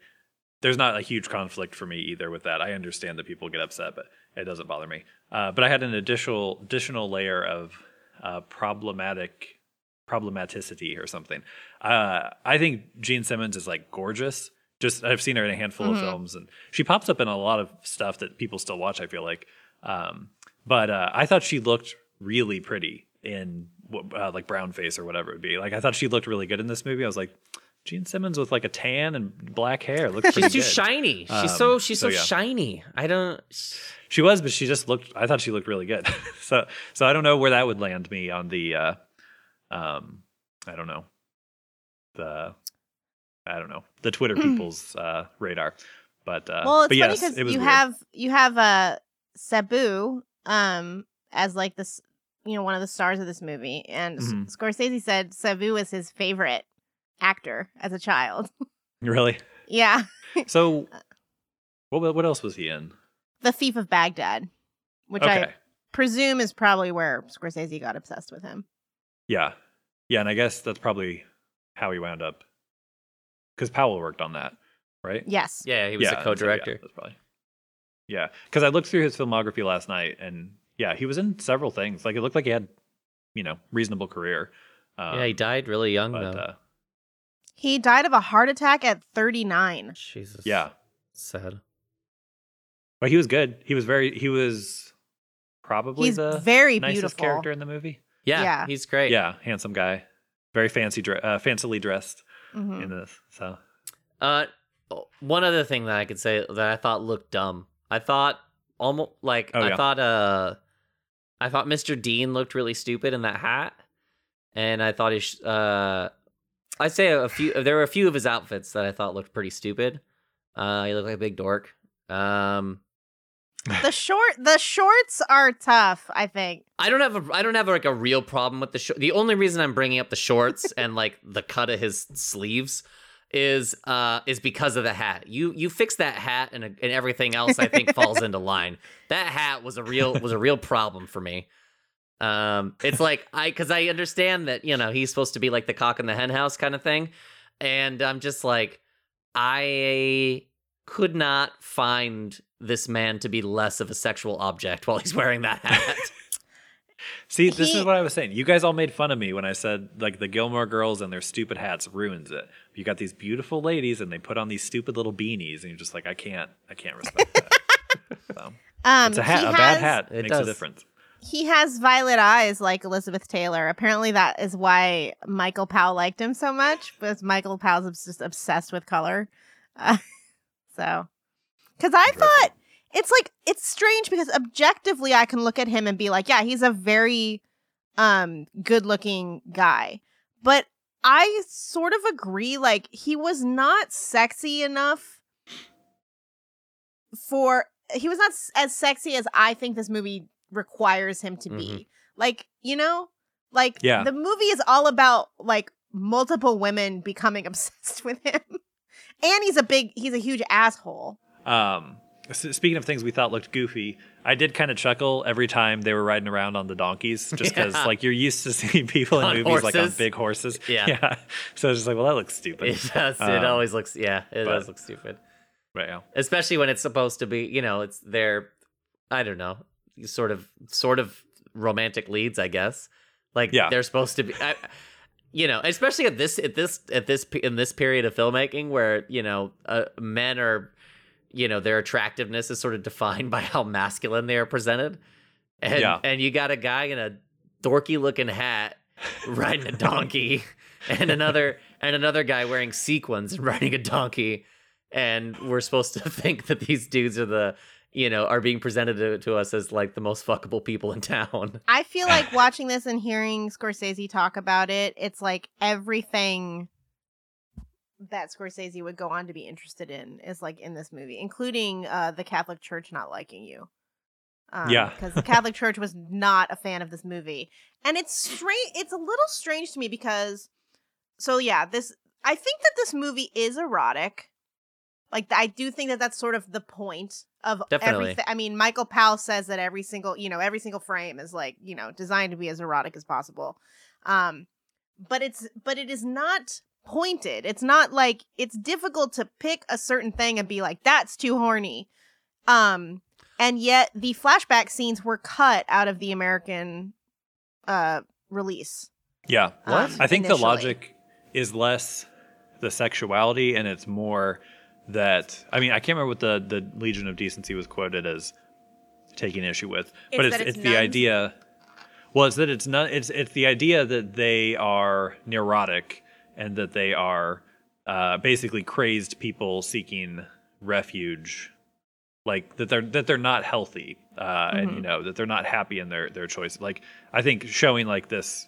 there's not a huge conflict for me either with that. I understand that people get upset, but it doesn't bother me. Uh, but I had an additional additional layer of uh, problematic problematicity or something. Uh, I think Jean Simmons is like gorgeous. Just I've seen her in a handful of Mhm. films, and she pops up in a lot of stuff that people still watch. I feel like, um, but uh, I thought she looked really pretty in uh, like brown face or whatever it would be. Like I thought she looked really good in this movie. I was like, Jean Simmons with like a tan and black hair looks She's too good. shiny. She's Um, so she's so so, yeah. shiny. I don't. She was, but she just looked. I thought she looked really good. [LAUGHS] so, so I don't know where that would land me on the. Uh um I don't know the. I don't know the Twitter [CLEARS THROAT] people's uh radar, but uh, well, it's but funny yes, because it you weird. have you have uh Sabu um as like this you know one of the stars of this movie, and Mhm. Scorsese said Sabu was his favorite actor as a child. [LAUGHS] really. yeah, So, [LAUGHS] what what else was he in? The Thief of Baghdad, which okay, I presume is probably where Scorsese got obsessed with him. yeah, yeah, and I guess that's probably how he wound up because Powell worked on that, right? Yes. Yeah, he was yeah, a and so, yeah, co-director. that's probably. Yeah, because I looked through his filmography last night, and yeah, he was in several things. Like it looked like he had, you know, reasonable career. Um, yeah, he died really young but though. uh, He died of a heart attack at 39. Jesus. yeah, Sad. but he was good. He was very. He was probably He's the very nicest beautiful. character in the movie. Yeah, Yeah. he's great. Yeah, handsome guy, very fancy, dre- uh, fancily dressed Mhm. in this. So Uh, one other thing that I could say that I thought looked dumb. I thought almost like Oh, I yeah. thought uh, I thought Mr. Dean looked really stupid in that hat, and I thought he sh- uh, I'd say a few. There were a few of his outfits that I thought looked pretty stupid. Uh, he looked like a big dork. Um, The short the shorts are tough, I think. I don't have a I don't have like a real problem with the short. The only reason I'm bringing up the shorts [LAUGHS] and like the cut of his sleeves is uh is because of the hat. You you fix that hat and and everything else I think falls into [LAUGHS] line. That hat was a real was a real problem for me. Um it's like I cuz I understand that, you know, he's supposed to be like the cock in the hen house kind of thing. And I'm just like I could not find this man to be less of a sexual object while he's wearing that hat. [LAUGHS] See, this He- is what I was saying. You guys all made fun of me when I said like the Gilmore Girls and their stupid hats ruins it. You got these beautiful ladies and they put on these stupid little beanies, and you're just like, I can't, I can't respect that. [LAUGHS] so, Um it's a hat, he a has, bad hat It makes does. a difference. He has violet eyes like Elizabeth Taylor. Apparently that is why Michael Powell liked him so much, because Michael Powell's just obsessed with color. Uh, [LAUGHS] so cuz I thought it's like it's strange because objectively I can look at him and be like, yeah, he's a very um good-looking guy. But I sort of agree like he was not sexy enough for he was not as sexy as I think this movie requires him to be. Like, you know, like Yeah. the movie is all about like multiple women becoming [LAUGHS] obsessed with him. And he's a big he's a huge asshole. Um, speaking of things we thought looked goofy, I did kind of chuckle every time they were riding around on the donkeys, [LAUGHS] just because Yeah. like you're used to seeing [LAUGHS] people in On movies like on big horses. Yeah. [LAUGHS] yeah. So it's just like, well, that looks stupid. It does. Um, it always looks. Yeah, it but- does look stupid. Right. Yeah. Especially when it's supposed to be. You know, it's their. I don't know. Sort of, sort of romantic leads, I guess. Like Yeah. they're supposed to be. I, you know, especially at this, at this, at this, in this period of filmmaking, where you know, uh, men are, you know, their attractiveness is sort of defined [LAUGHS] by how masculine they are presented, and Yeah. and you got a guy in a dorky looking hat [LAUGHS] riding a donkey and another and another guy wearing sequins and [LAUGHS] riding a donkey. And we're supposed to think that these dudes are the you know are being presented to, to us as like the most fuckable people in town. I feel like watching this and hearing Scorsese talk about it, it's like everything that Scorsese would go on to be interested in is like in this movie, including uh, the Catholic Church not liking you. Um, Yeah. because the [LAUGHS] Catholic Church was not a fan of this movie, and it's strange. It's a little strange to me because, so yeah, this I think that this movie is erotic. Like I do think that that's sort of the point of Definitely. everything. I mean, Michael Powell says that every single, you know, every single frame is like, you know, designed to be as erotic as possible. Um, but it's but it is not pointed. It's not like it's difficult to pick a certain thing and be like, that's too horny. Um, and yet the flashback scenes were cut out of the American uh release. Yeah. um, I think the logic is less the sexuality and it's more that I mean I can't remember what the the Legion of Decency was quoted as taking issue with, but It's it's it's, it's the idea. Well, it's that it's not. It's it's the idea that they are neurotic and that they are uh, basically crazed people seeking refuge, like that they're that they're not healthy, uh, and you know that they're not happy in their their choice. Like I think showing like this.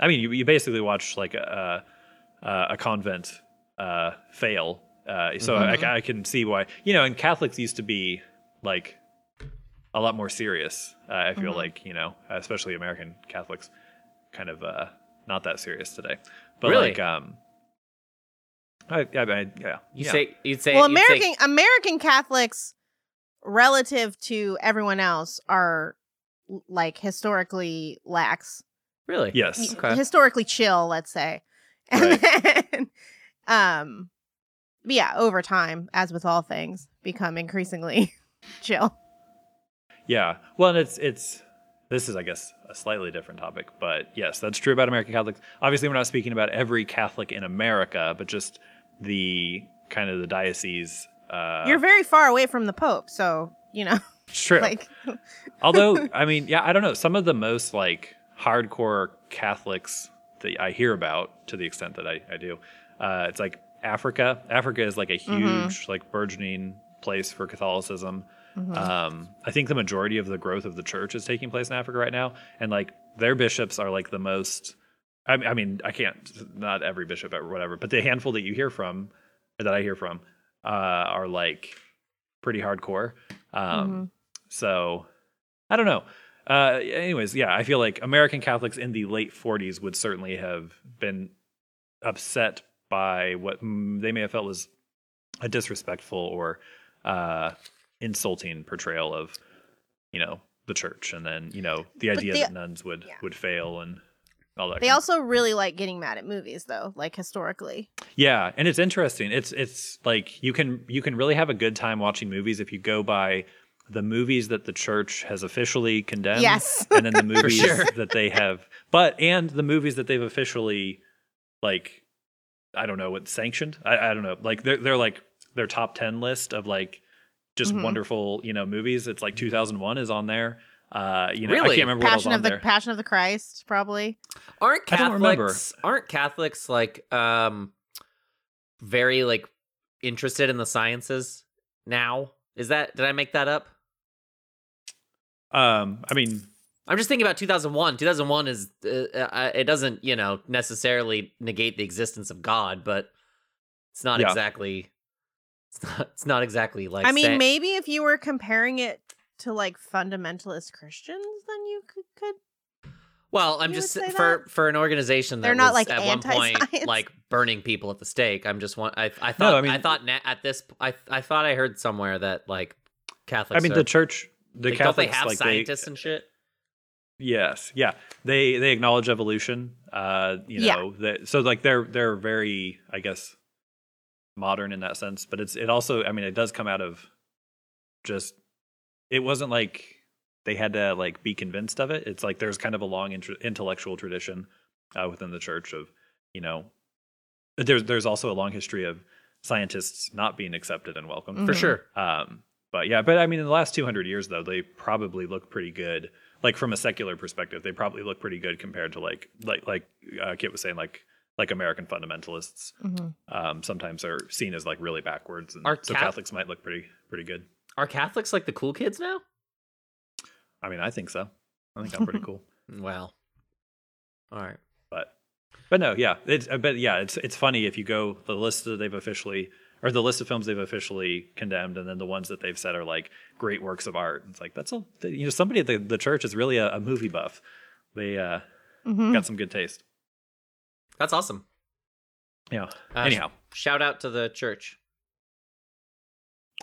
I mean, you, you basically watch like a a, a convent uh, fail. Uh, so I, I can see why you know, and Catholics used to be like a lot more serious. Uh, I feel like you know, especially American Catholics, kind of uh, not that serious today. But Really? like, um, I, I, I yeah, You yeah. say you'd say well, you'd say- American American Catholics, relative to everyone else, are like historically lax, really yes, Okay. historically chill, let's say, [LAUGHS] and then, um, yeah, over time, as with all things, become increasingly [LAUGHS] chill. yeah. Well, and it's it's this is I guess a slightly different topic, but yes, that's true about American Catholics. Obviously, we're not speaking about every Catholic in America, but just the kind of the diocese. Uh, You're very far away from the Pope, so you know, it's true. [LAUGHS] like, [LAUGHS] Although, I mean, yeah, I don't know. Some of the most like hardcore Catholics that I hear about, to the extent that I, I do, uh, it's like Africa. Africa is like a huge, like burgeoning place for Catholicism. Um, I think the majority of the growth of the church is taking place in Africa right now, and like their bishops are like the most. I, I mean, I can't not every bishop or whatever, but the handful that you hear from, or that I hear from, uh, are like pretty hardcore. Um, So I don't know. Uh, anyways, yeah, I feel like American Catholics in the late 40s would certainly have been upset by what they may have felt was a disrespectful or uh, insulting portrayal of, you know, the church, and then you know the idea they- that nuns would yeah. would fail and all that. they kind of also really like getting mad at movies, though, like historically. Yeah, and it's interesting. It's it's like you can you can really have a good time watching movies if you go by the movies that the church has officially condemned. Yes. [LAUGHS] and then the [LAUGHS] movies sure. that they have, but and the movies that they've officially like, I don't know what sanctioned. I, I don't know. Like they're they're like their top ten list of like just Mhm. wonderful you know movies. It's like 2001 is on there. Uh, you know, I Really? can't remember what else Passion on of the there. Passion of the Christ, probably. aren't I don't remember. Catholics aren't Catholics like um very like interested in the sciences now? Is that did I make that up? Um, I mean, I'm just thinking about 2001. 2001 is uh, uh, it doesn't you know necessarily negate the existence of God, but it's not Yeah. exactly it's not it's not exactly like I mean, say- maybe if you were comparing it to like fundamentalist Christians, then you could. could Well, I'm just would say for for an organization that They're not, was like, at one point like burning people at the stake. I'm just one. I I thought I I, mean- thought na- at this I I thought I heard somewhere that like Catholics. I mean are, the church, the like, don't they Catholics, have like scientists they, and shit? Yes, yeah. They they acknowledge evolution. Uh, you Yeah. know, so like they're they're very, I guess, modern in that sense. But it's it also, I mean, it does come out of just. It wasn't like they had to like be convinced of it. It's like there's kind of a long int- intellectual tradition uh, within the church of, you know, there's there's also a long history of scientists not being accepted and welcomed. For Mhm. sure. Um, but yeah, but I mean, in the last 200 years, though, they probably look pretty good. Like from a secular perspective, they probably look pretty good compared to like like like uh, Kit was saying, like like American fundamentalists. Mhm. Um, sometimes are seen as like really backwards, and Are so Cath- Catholics might look pretty pretty good. Are Catholics like the cool kids now? I mean, I think so. I think I'm pretty [LAUGHS] cool. Well, all right. But but no, yeah, it's but yeah, it's it's funny if you go the list that they've officially or the list of films they've officially condemned, and then the ones that they've said are like great works of art. It's like that's a you know somebody at the, the church is really a, a movie buff. They uh, Mhm. got some good taste. That's awesome. Yeah. Uh, Anyhow, Shout out to the church.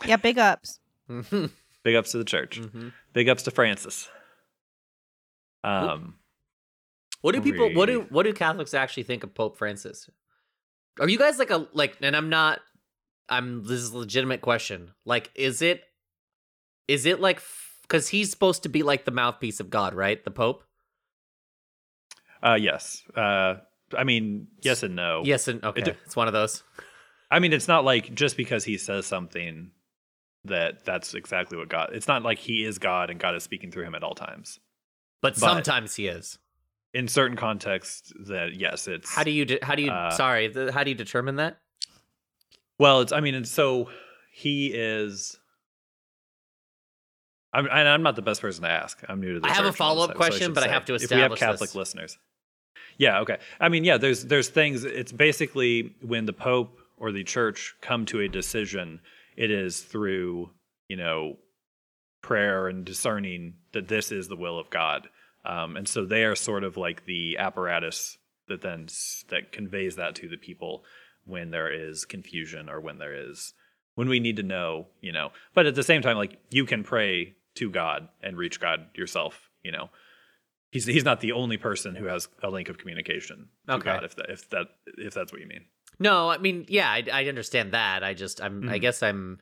Yeah, big ups. Mhm. [LAUGHS] big ups to the church. Mhm. Big ups to Francis. Um, What do people what do what do Catholics actually think of Pope Francis? Are you guys like a like and I'm not I'm this is a legitimate question. Like is it is it like cuz he's supposed to be like the mouthpiece of God, right? The Pope? uh, yes. Uh, I mean, yes and no. Yes and okay. d- it's one of those. I mean, it's not like just because he says something that that's exactly what God. It's not like he is God and God is speaking through him at all times. But, But- sometimes he is. in certain contexts that yes, it's How do you de- how do you Uh, sorry the, how do you determine that? Well, it's I mean, it's so he is. I'm and I'm not the best person to ask. I'm new to the I have a follow-up question, should but I have to if we have Catholic this. listeners. Yeah. Okay. I mean, yeah. There's there's things. It's basically when the Pope or the Church come to a decision, it is through you know prayer and discerning that this is the will of God. Um, and so they are sort of like the apparatus that then that conveys that to the people when there is confusion or when there is when we need to know, you know. But at the same time, like you can pray to God and reach God yourself, you know. He's he's not the only person who has a link of communication Okay. God, if that if that if that's what you mean. No, I mean, yeah, I, I understand that. I just, I'm, I Mhm. guess I'm,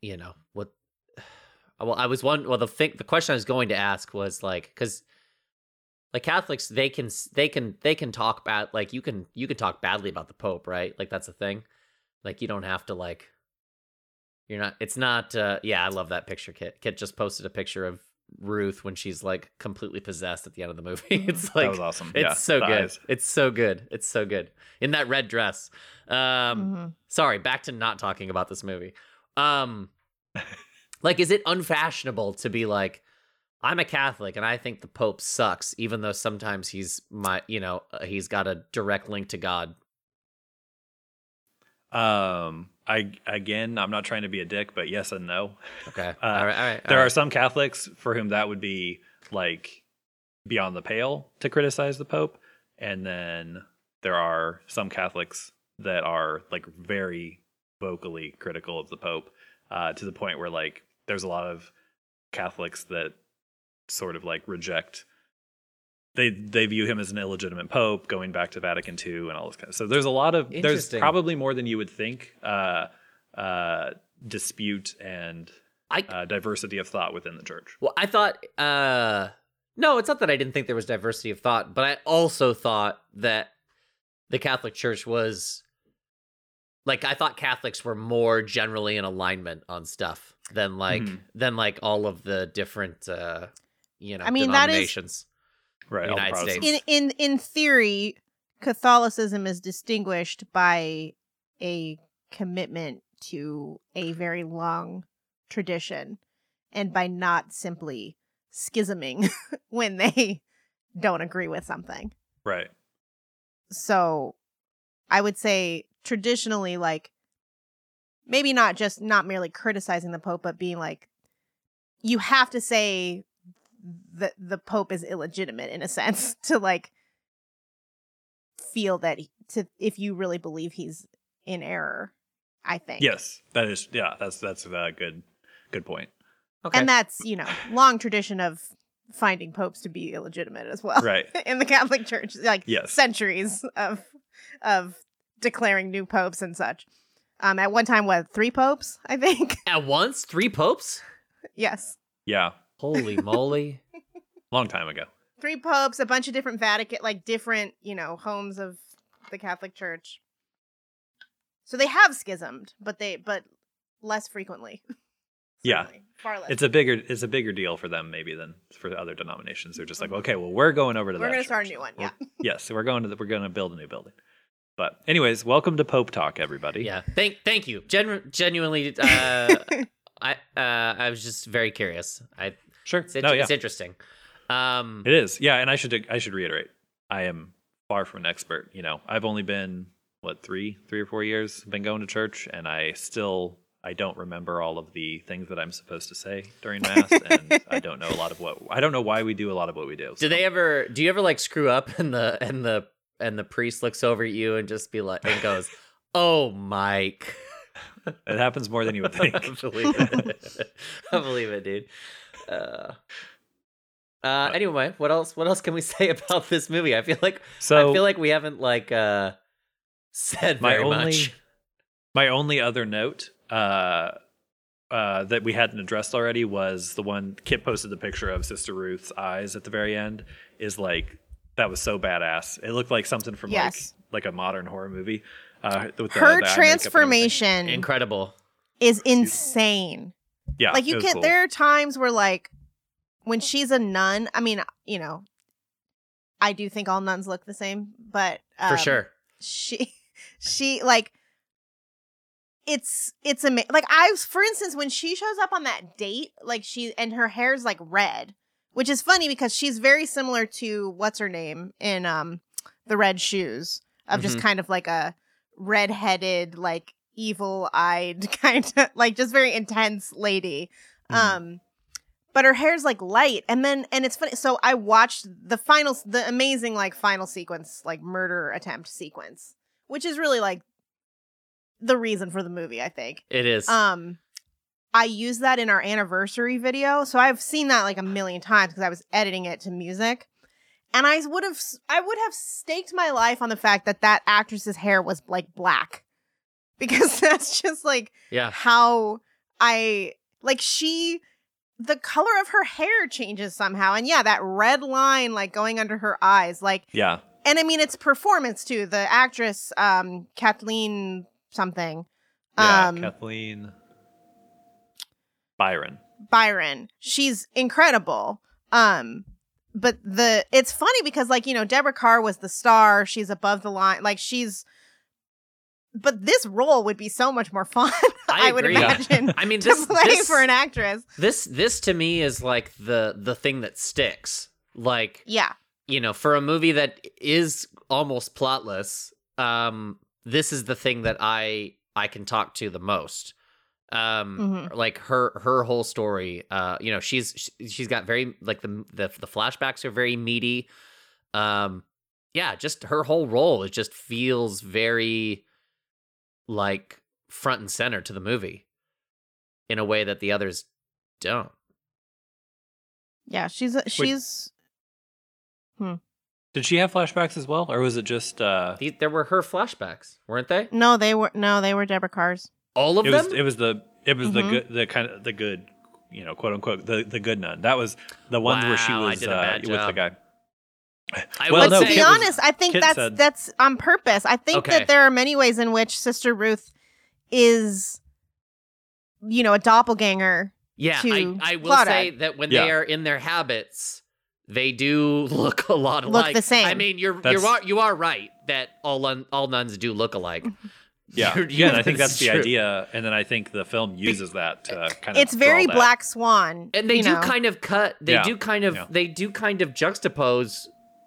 you know, what? [SIGHS] Well, I was one. Well, the thing, the question I was going to ask was like, because, like Catholics, they can, they can, they can talk bad. Like you can, you can talk badly about the Pope, right? Like that's a thing. Like you don't have to like. You're not. It's not. uh Yeah, I love that picture. Kit. Kit just posted a picture of Ruth when she's like completely possessed at the end of the movie. [LAUGHS] It's that like was awesome. it's yeah, so good. eyes. It's so good. It's so good. In that red dress. Um Mhm. sorry, back to not talking about this movie. Um [LAUGHS] like is it unfashionable to be like I'm a Catholic and I think the Pope sucks even though sometimes he's my, you know, uh, he's got a direct link to God. Um, I again, I'm not trying to be a dick, but yes and no. Okay. [LAUGHS] Uh, all right, all right. There all are some Catholics for whom that would be like beyond the pale to criticize the Pope, and then there are some Catholics that are like very vocally critical of the Pope, uh, to the point where like there's a lot of Catholics that sort of like reject. They they view him as an illegitimate pope, going back to Vatican II and all this kind of. So there's a lot of there's Interesting. probably more than you would think. Uh, uh, dispute and I uh, diversity of thought within the church. Well, I thought uh no, it's not that I didn't think there was diversity of thought, but I also thought that the Catholic Church was like I thought Catholics were more generally in alignment on stuff than like Mhm. than like all of the different uh you know I mean, that is- denominations. Right. the United States. In in in theory, Catholicism is distinguished by a commitment to a very long tradition, and by not simply schisming [LAUGHS] when they don't agree with something. Right. So, I would say traditionally, like maybe not just not merely criticizing the Pope, but being like, you have to say that the Pope is illegitimate in a sense [LAUGHS] to like feel that he- to if you really believe he's in error. I think. Yes, that is. Yeah, that's that's a good good point. Okay. And that's, you know, long tradition of finding popes to be illegitimate as well. Right. [LAUGHS] In the Catholic Church, like Yes. centuries of of declaring new popes and such. Um at one time what, three popes, I think? At once, three popes? yes. Yeah, Holy moly. [LAUGHS] long time ago. Three popes, a bunch of different Vatican like different, you know, homes of the Catholic Church. So they have schismed, but they but less frequently. [LAUGHS] Yeah. Far less. It's a bigger it's a bigger deal for them maybe than for other denominations. They're just like, okay, well, we're going over to Mm-hmm. We're that. gonna start a church. new one, We're- yeah. [LAUGHS] yes, we're going to the, we're going to build a new building. But anyways, welcome to Pope Talk, everybody. Yeah. Thank thank you. Gen- genuinely uh I uh I was just very curious. I Sure. it's, no, yeah, it's interesting. Um it is. Yeah, and I should I should reiterate, I am far from an expert. You know, I've only been what three three or four years been going to church, and I still I don't remember all of the things that I'm supposed to say during [LAUGHS] mass, and I don't know a lot of what I don't know why we do a lot of what we do. Do they ever? Do you ever like screw up and the and the and the priest looks over at you and just be like and goes, [LAUGHS] "Oh, Mike." It happens more than you would [LAUGHS] think. I believe it. I believe it, dude. Uh, uh, anyway, what else? What else can we [LAUGHS] say about this movie? I feel like So I feel like we haven't like uh said my very only much. my only other note uh uh that we hadn't addressed already was the one Kit posted the picture of Sister Ruth's eyes at the very end is like that was so badass. It looked like something from Yes. like like a modern horror movie. Uh with the- Her the eye makeup and everything. transformation Incredible. is insane. Yeah. like you can't cool. there are times where like when she's a nun i mean you know I do think all nuns look the same, but um, For sure. she [LAUGHS] she like it's it's ama- like I was for instance when she shows up on that date like she and her hair's like red which is funny because she's very similar to what's her name in um the red shoes of just Mhm. kind of like a red-headed like evil-eyed [LAUGHS] kind of like just very intense lady Mhm. um but her hair's like light and then and it's funny so i watched the final the amazing like final sequence like murder attempt sequence which is really like the reason for the movie i think It is. um i used that in our anniversary video so i've seen that like a million times because i was editing it to music and i would have i would have staked my life on the fact that that actress's hair was like black because [LAUGHS] that's just like yeah. how I like she the color of her hair changes somehow. And yeah, that red line like going under her eyes. Like Yeah. and I mean it's performance too. The actress um Kathleen something. Yeah. um Kathleen Byron. Byron. She's incredible. Um but the it's funny because like, you know, Deborah Kerr was the star. She's above the line. Like she's but this role would be so much more fun. [LAUGHS] I I, would agree. Yeah. imagine. I mean, to this play this, for an actress. this this to me is like the the thing that sticks. Like Yeah. you know, for a movie that is almost plotless, um, this is the thing that I I can talk to the most. Um, like her her whole story. Uh, you know, she's she's got very like the the the flashbacks are very meaty. Um, yeah, just her whole role it just feels very like front and center to the movie in a way that the others don't. Yeah, she's a, she's Did she have flashbacks as well, or was it just? uh These, there were her flashbacks, weren't they? no, they were no, they were Deborah Kerr's. All of It them. was. It was the. It was Mhm. the good. The kind of the good. You know, quote unquote, the the good nun. That was the one where she Wow, I was did a uh, bad with the guy. I Well, would no, but to be Kit was- honest, I think Kit that's said- that's on purpose. I think Okay. that there are many ways in which Sister Ruth is, you know, a doppelganger. Yeah, I, to I will Clodagh. say that when Yeah. they are in their habits, they do [LAUGHS] look a lot alike. Look the same. I mean, you're That's- you are you are right that all nun, all nuns do look alike. Mm-hmm. [LAUGHS] Yeah, You're- yeah. and I think [LAUGHS] that's that's the true. idea, and then I think the film uses that to kind of. It's very that. Black Swan, And they do know. kind of cut. They Yeah, do kind of yeah. they do kind of juxtapose.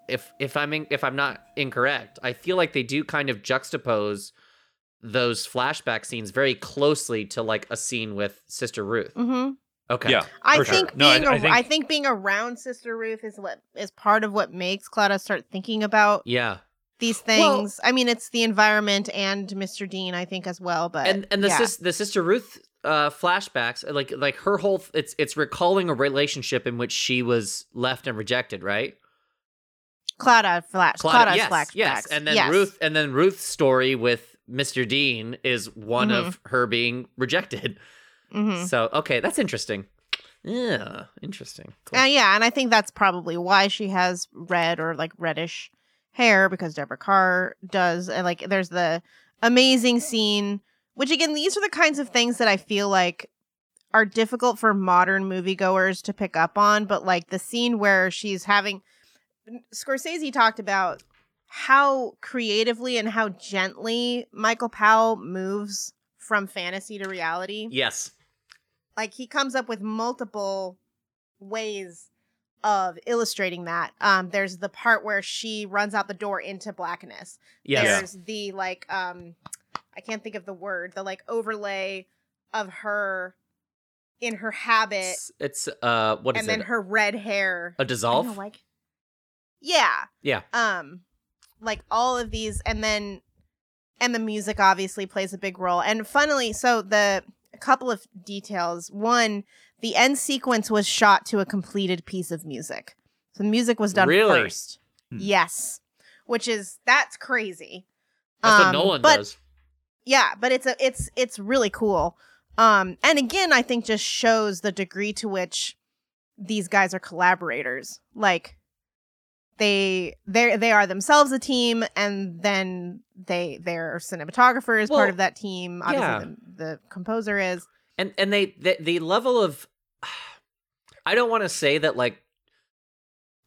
If if I'm in, if I'm not incorrect, I feel like they do kind of juxtapose those flashback scenes very closely to like a scene with Sister Ruth. Mm-hmm. Okay. Yeah, I think sure. No, I- being think- I think being around Sister Ruth is what is part of what makes Clara start thinking about Yeah. these Well- things. I mean, it's the environment and Mr. Dean, I think, as well. But and and the yeah. sis, the sister Ruth uh flashbacks like like her whole it's it's recalling a relationship in which she was left and rejected, right? Clara flash, Clara- Clara's yes, flashbacks. yes, and then Yes. Ruth and then Ruth's story with Mr. Dean is one Mm-hmm. of her being rejected. Mhm. So okay, that's interesting. Yeah, interesting. Cool. Uh, yeah, and I think that's probably why she has red or like reddish hair because Deborah Kerr does. And like, there's the amazing scene, which again, these are the kinds of things that I feel like are difficult for modern moviegoers to pick up on. But like the scene where she's having Scorsese talked about how creatively and how gently Michael Powell moves from fantasy to reality yes. like he comes up with multiple ways of illustrating that um there's the part where she runs out the door into blackness Yes. there's the like um i can't think of the word the like overlay of her in her habit It's, it's uh what is it? and then her red hair a I don't dissolve? know, like yeah. Yeah. um like all of these and then and the music obviously plays a big role. And funnily so the a couple of details. One the end sequence was shot to a completed piece of music. So the music was done Really? first. Hmm. yes. Which is that's crazy. That's what Um, Nolan but does. yeah but it's a it's it's really cool. Um and again i think just shows the degree to which these guys are collaborators. Like they they they are themselves a team and then they their cinematographer is Well, part of that team obviously yeah. the, the composer is and and they the, the level of [SIGHS] i don't want to say that like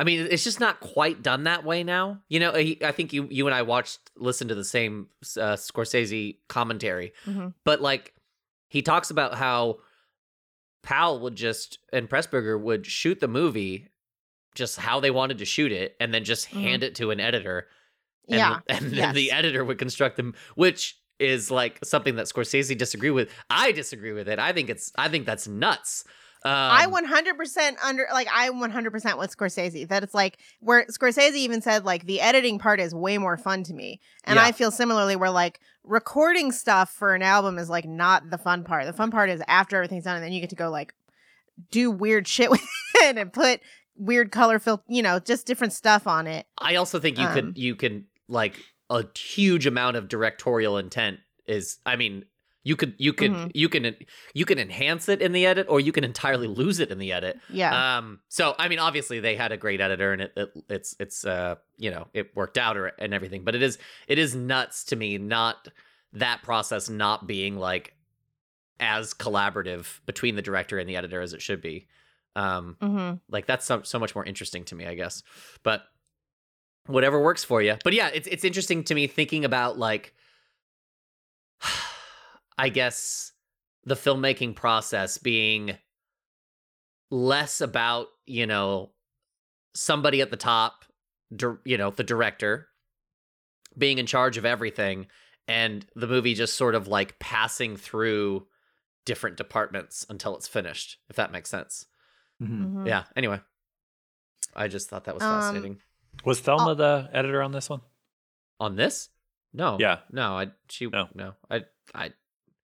I mean, it's just not quite done that way now. You know, he, I think you you and I watched listened to the same uh, Scorsese commentary, Mhm. but like he talks about how Powell would just and Pressburger would shoot the movie just how they wanted to shoot it, and then just Mhm. hand it to an editor, and, yeah. [LAUGHS] and then the editor would construct them, which is like something that Scorsese disagree with. I disagree with it. I think it's I think that's nuts. Um, I 100% under like I 100% with Scorsese that it's like where Scorsese even said like the editing part is way more fun to me. And Yeah. I feel similarly where like recording stuff for an album is like not the fun part. The fun part is after everything's done and then you get to go like do weird shit [LAUGHS] with it and put weird color fill, you know, just different stuff on it. I also think you Um, could you can like a huge amount of directorial intent is I mean you could you could Mhm. you can you can enhance it in the edit or you can entirely lose it in the edit. Yeah. Um so I mean obviously they had a great editor and it, it it's it's uh you know it worked out or and everything but it is it is nuts to me not that process not being like as collaborative between the director and the editor as it should be. Um hmm like that's so, so much more interesting to me i guess. But whatever works for you. But yeah it's it's interesting to me thinking about like [SIGHS] i guess the filmmaking process being less about you know somebody at the top you know the director being in charge of everything and the movie just sort of like passing through different departments until it's finished if that makes sense Mhm. Mhm. yeah anyway i just thought that was Um, fascinating Was Thelma the editor on this one? on this no Yeah. no i she No. no i i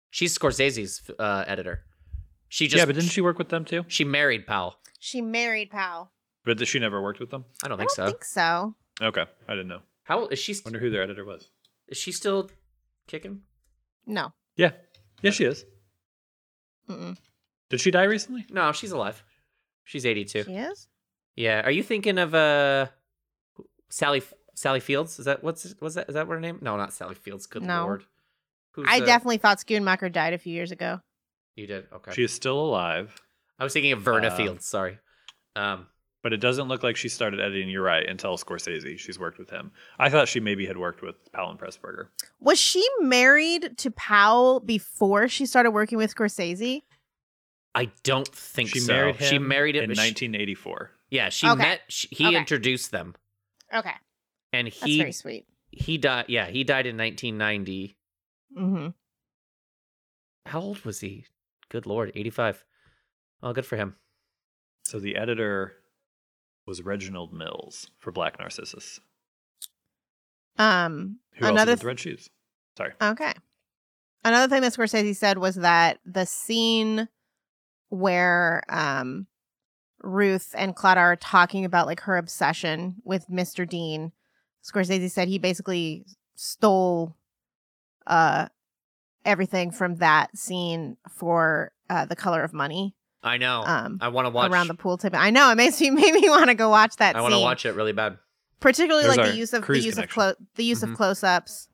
she's scorsese's uh editor she just yeah, but didn't she work with them too? she married powell She married Powell. But did she never worked with them? i don't I think don't so think so. Okay, I didn't know. how is she st- Wonder who their editor was. is she still kicking No. Yeah, yeah, she is. Mm-mm. Did she die recently? no she's alive she's 82 She is? yeah are you thinking of uh sally sally fields is that what's was that is that what her name no not sally fields good No. lord Who's I the- definitely thought Schoonmaker died a few years ago. you did okay She is still alive, i was thinking of verna Uh, fields sorry um but it doesn't look like she started editing. You're right. Until Scorsese, she's worked with him. I thought she maybe had worked with Powell and Pressburger. Was she married to Powell before she started working with Scorsese? I don't think She so. married him she married him in she- 1984. Yeah, she Okay. met. She, he Okay. introduced them, Okay. and he That's very sweet. he died. Yeah, he died in 1990. Mm-hmm. How old was he? Good lord, 85. Oh, good for him. So the editor was Reginald Mills for Black Narcissus. Um, Who also another did the Red Shoes? Sorry. Okay. Another thing that Scorsese said was that the scene where um Ruth and Clara are talking about like her obsession with Mr. Dean, Scorsese said he basically stole uh everything from that scene for uh the color of money. I know. Um I want to watch. around the pool table. I know it makes me [LAUGHS] made me want to go watch that I scene. want to watch it really bad. particularly There's like the use of the cruise use of connection. clo- the use Mhm. of close-ups Yeah.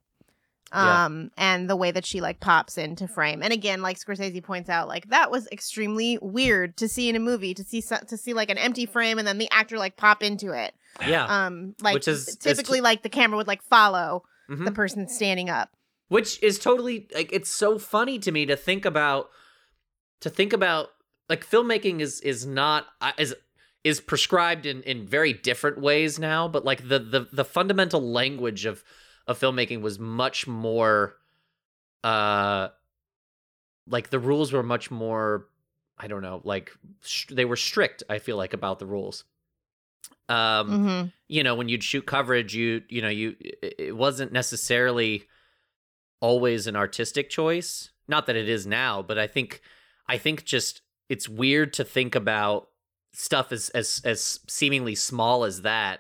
Um and the way that she like pops into frame and again like scorsese points out like that was extremely weird to see in a movie to see to see like an empty frame and then the actor like pop into it Yeah. um like Which is- is typically like the camera would like follow Mhm. the person standing up which is totally like it's so funny to me to think about to think about like filmmaking is is not uh, is is prescribed in in very different ways now but like the the the fundamental language of of filmmaking was much more uh like the rules were much more i don't know like st- they were strict i feel like about the rules um mm-hmm. you know when you'd shoot coverage you you know you it it wasn't necessarily always an artistic choice not that it is now but i think i think just it's weird to think about stuff as as as seemingly small as that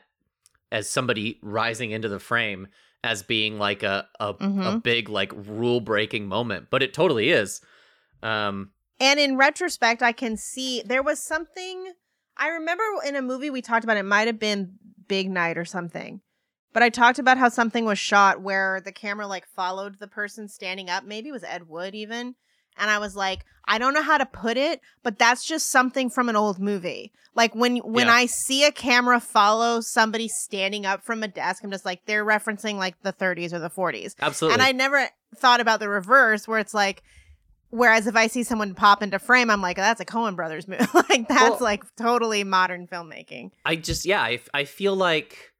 as somebody rising into the frame as being like a a, a Mhm. big like rule breaking moment but it totally is. Um and in retrospect i can see there was something i remember in a movie we talked about it might have been big night or something but i talked about how something was shot where the camera like followed the person standing up. Maybe it was ed wood even and I was like, I don't know how to put it, but that's just something from an old movie. Like when when Yeah. I see a camera follow somebody standing up from a desk, I'm just like they're referencing like the 30s or the 40s. Absolutely. And I never thought about the reverse where it's like whereas if I see someone pop into frame, I'm like, that's a Coen Brothers movie. [LAUGHS] like that's Well- like totally modern filmmaking. I just yeah, I, I feel like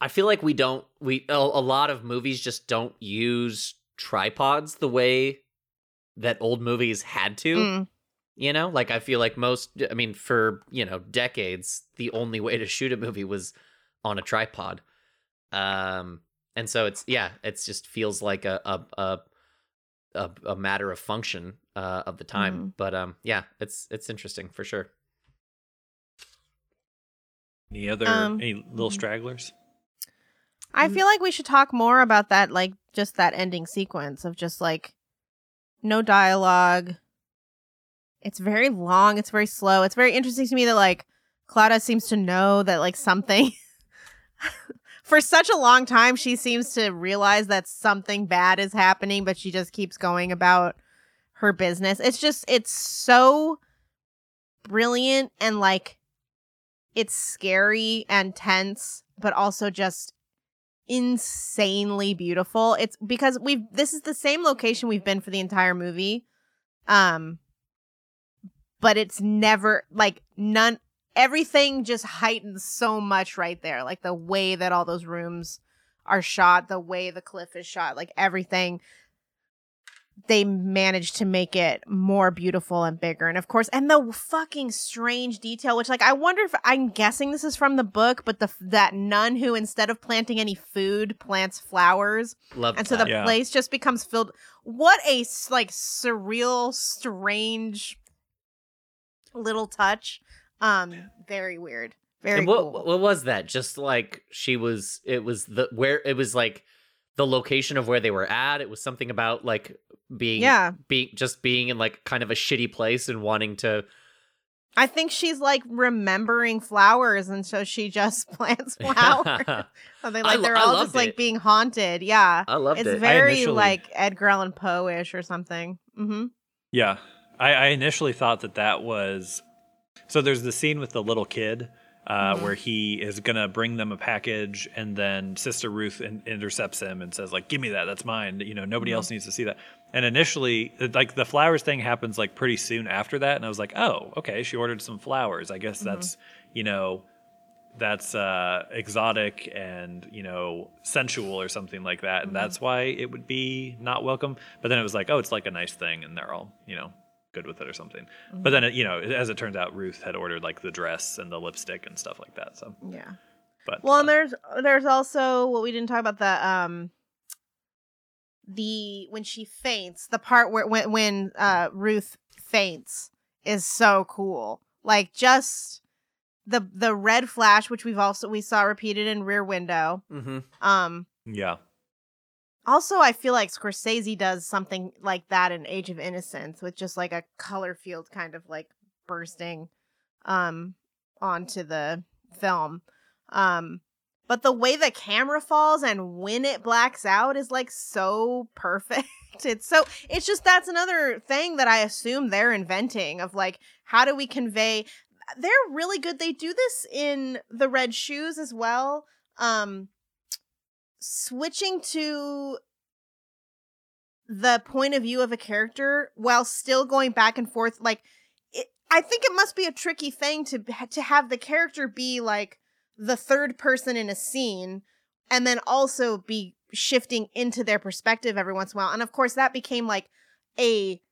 I feel like we don't we a, a lot of movies just don't use tripods the way that old movies had to. Mm. You know, like I feel like most I mean for, you know, decades the only way to shoot a movie was on a tripod. Um and so it's yeah, it's just feels like a a a a, a matter of function uh of the time. But um yeah, it's it's interesting for sure. Any other Um, any little mhm. stragglers? I Mm. feel like we should talk more about that, like just that ending sequence of just like no dialogue. It's very long. It's very slow. It's very interesting to me that like Clodagh seems to know that like something. [LAUGHS] For such a long time, she seems to realize that something bad is happening, but she just keeps going about her business. It's just, it's so brilliant and like it's scary and tense, but also just insanely beautiful. It's because we've this is the same location we've been for the entire movie. Um but it's never like none everything just heightens so much right there. Like the way that all those rooms are shot, the way the cliff is shot, like everything they managed to make it more beautiful and bigger. And of course, and the fucking strange detail, which like I wonder if I'm guessing this is from the book, but the that nun who instead of planting any food plants flowers, Love and so the Yeah. place just becomes filled. What a like surreal, strange little touch. Um, very weird. Very and what cool. what was that? Just like she was it was the where it was like the location of where they were at. It was something about like being Yeah. being just being in like kind of a shitty place and wanting to I think she's like remembering flowers, and so she just [LAUGHS] plants [LAUGHS] flowers. Something I like lo- they're I all loved just like being haunted. Yeah, I loved it. it's very initially- like Edgar Allan Poe ish or something. Mm-hmm. Yeah, I, I initially thought that that was. So there's the scene with the little kid uh, Mhm. where he is gonna bring them a package, and then Sister Ruth in- intercepts him and says like, "Give me that. That's mine." You know, nobody Mhm. else needs to see that. And initially, like the flowers thing happens like pretty soon after that, and I was like, "Oh, okay. She ordered some flowers. I guess Mhm. that's you know." That's uh, exotic and you know sensual or something like that, and Mhm. that's why it would be not welcome. But then it was like, oh, it's like a nice thing, and they're all you know good with it or something. But then, it, you know, as it turns out, Ruth had ordered like the dress and the lipstick and stuff like that. So, yeah. but Well, uh, and there's there's also what we didn't talk about the um the when she faints, the part where when when uh Ruth faints is so cool. Like just the the red flash which we've also we saw repeated in Rear Window. mm-hmm. Um yeah, also I feel like Scorsese does something like that in Age of Innocence with just like a color field kind of like bursting um onto the film. Um but the way the camera falls and when it blacks out is like so perfect. [LAUGHS] It's so it's just that's another thing that I assume they're inventing of like how do we convey they're really good. They do this in the red shoes as well. Um switching to the point of view of a character while still going back and forth like it, i think it must be a tricky thing to to have the character be like the third person in a scene and then also be shifting into their perspective every once in a while and of course that became like a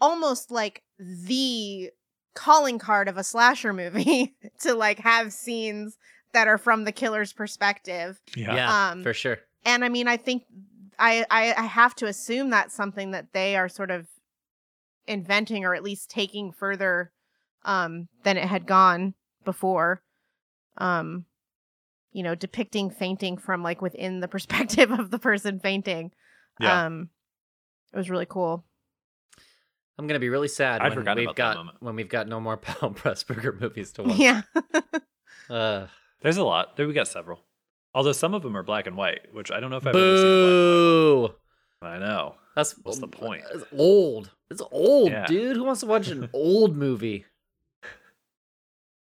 almost like the calling card of a slasher movie [LAUGHS] to like have scenes that are from the killer's perspective yeah, Yeah, Um, for sure. and I mean, I think I, I I have to assume that's something that they are sort of inventing or at least taking further um than it had gone before. Um you know, depicting fainting from like within the [LAUGHS] perspective of the person fainting. Yeah. Um it was really cool. I'm gonna be really sad I when forgot we've about that got moment. when we've got no more [LAUGHS] Powell Pressburger movies to [LAUGHS] watch. Yeah. Uh, There's a lot. There we got several. Although some of them are black and white, which I don't know if I've ever seen. boo! Black. I know. That's What's the oh point? It's old. It's old, Yeah. dude. Who wants to watch an [LAUGHS] old movie?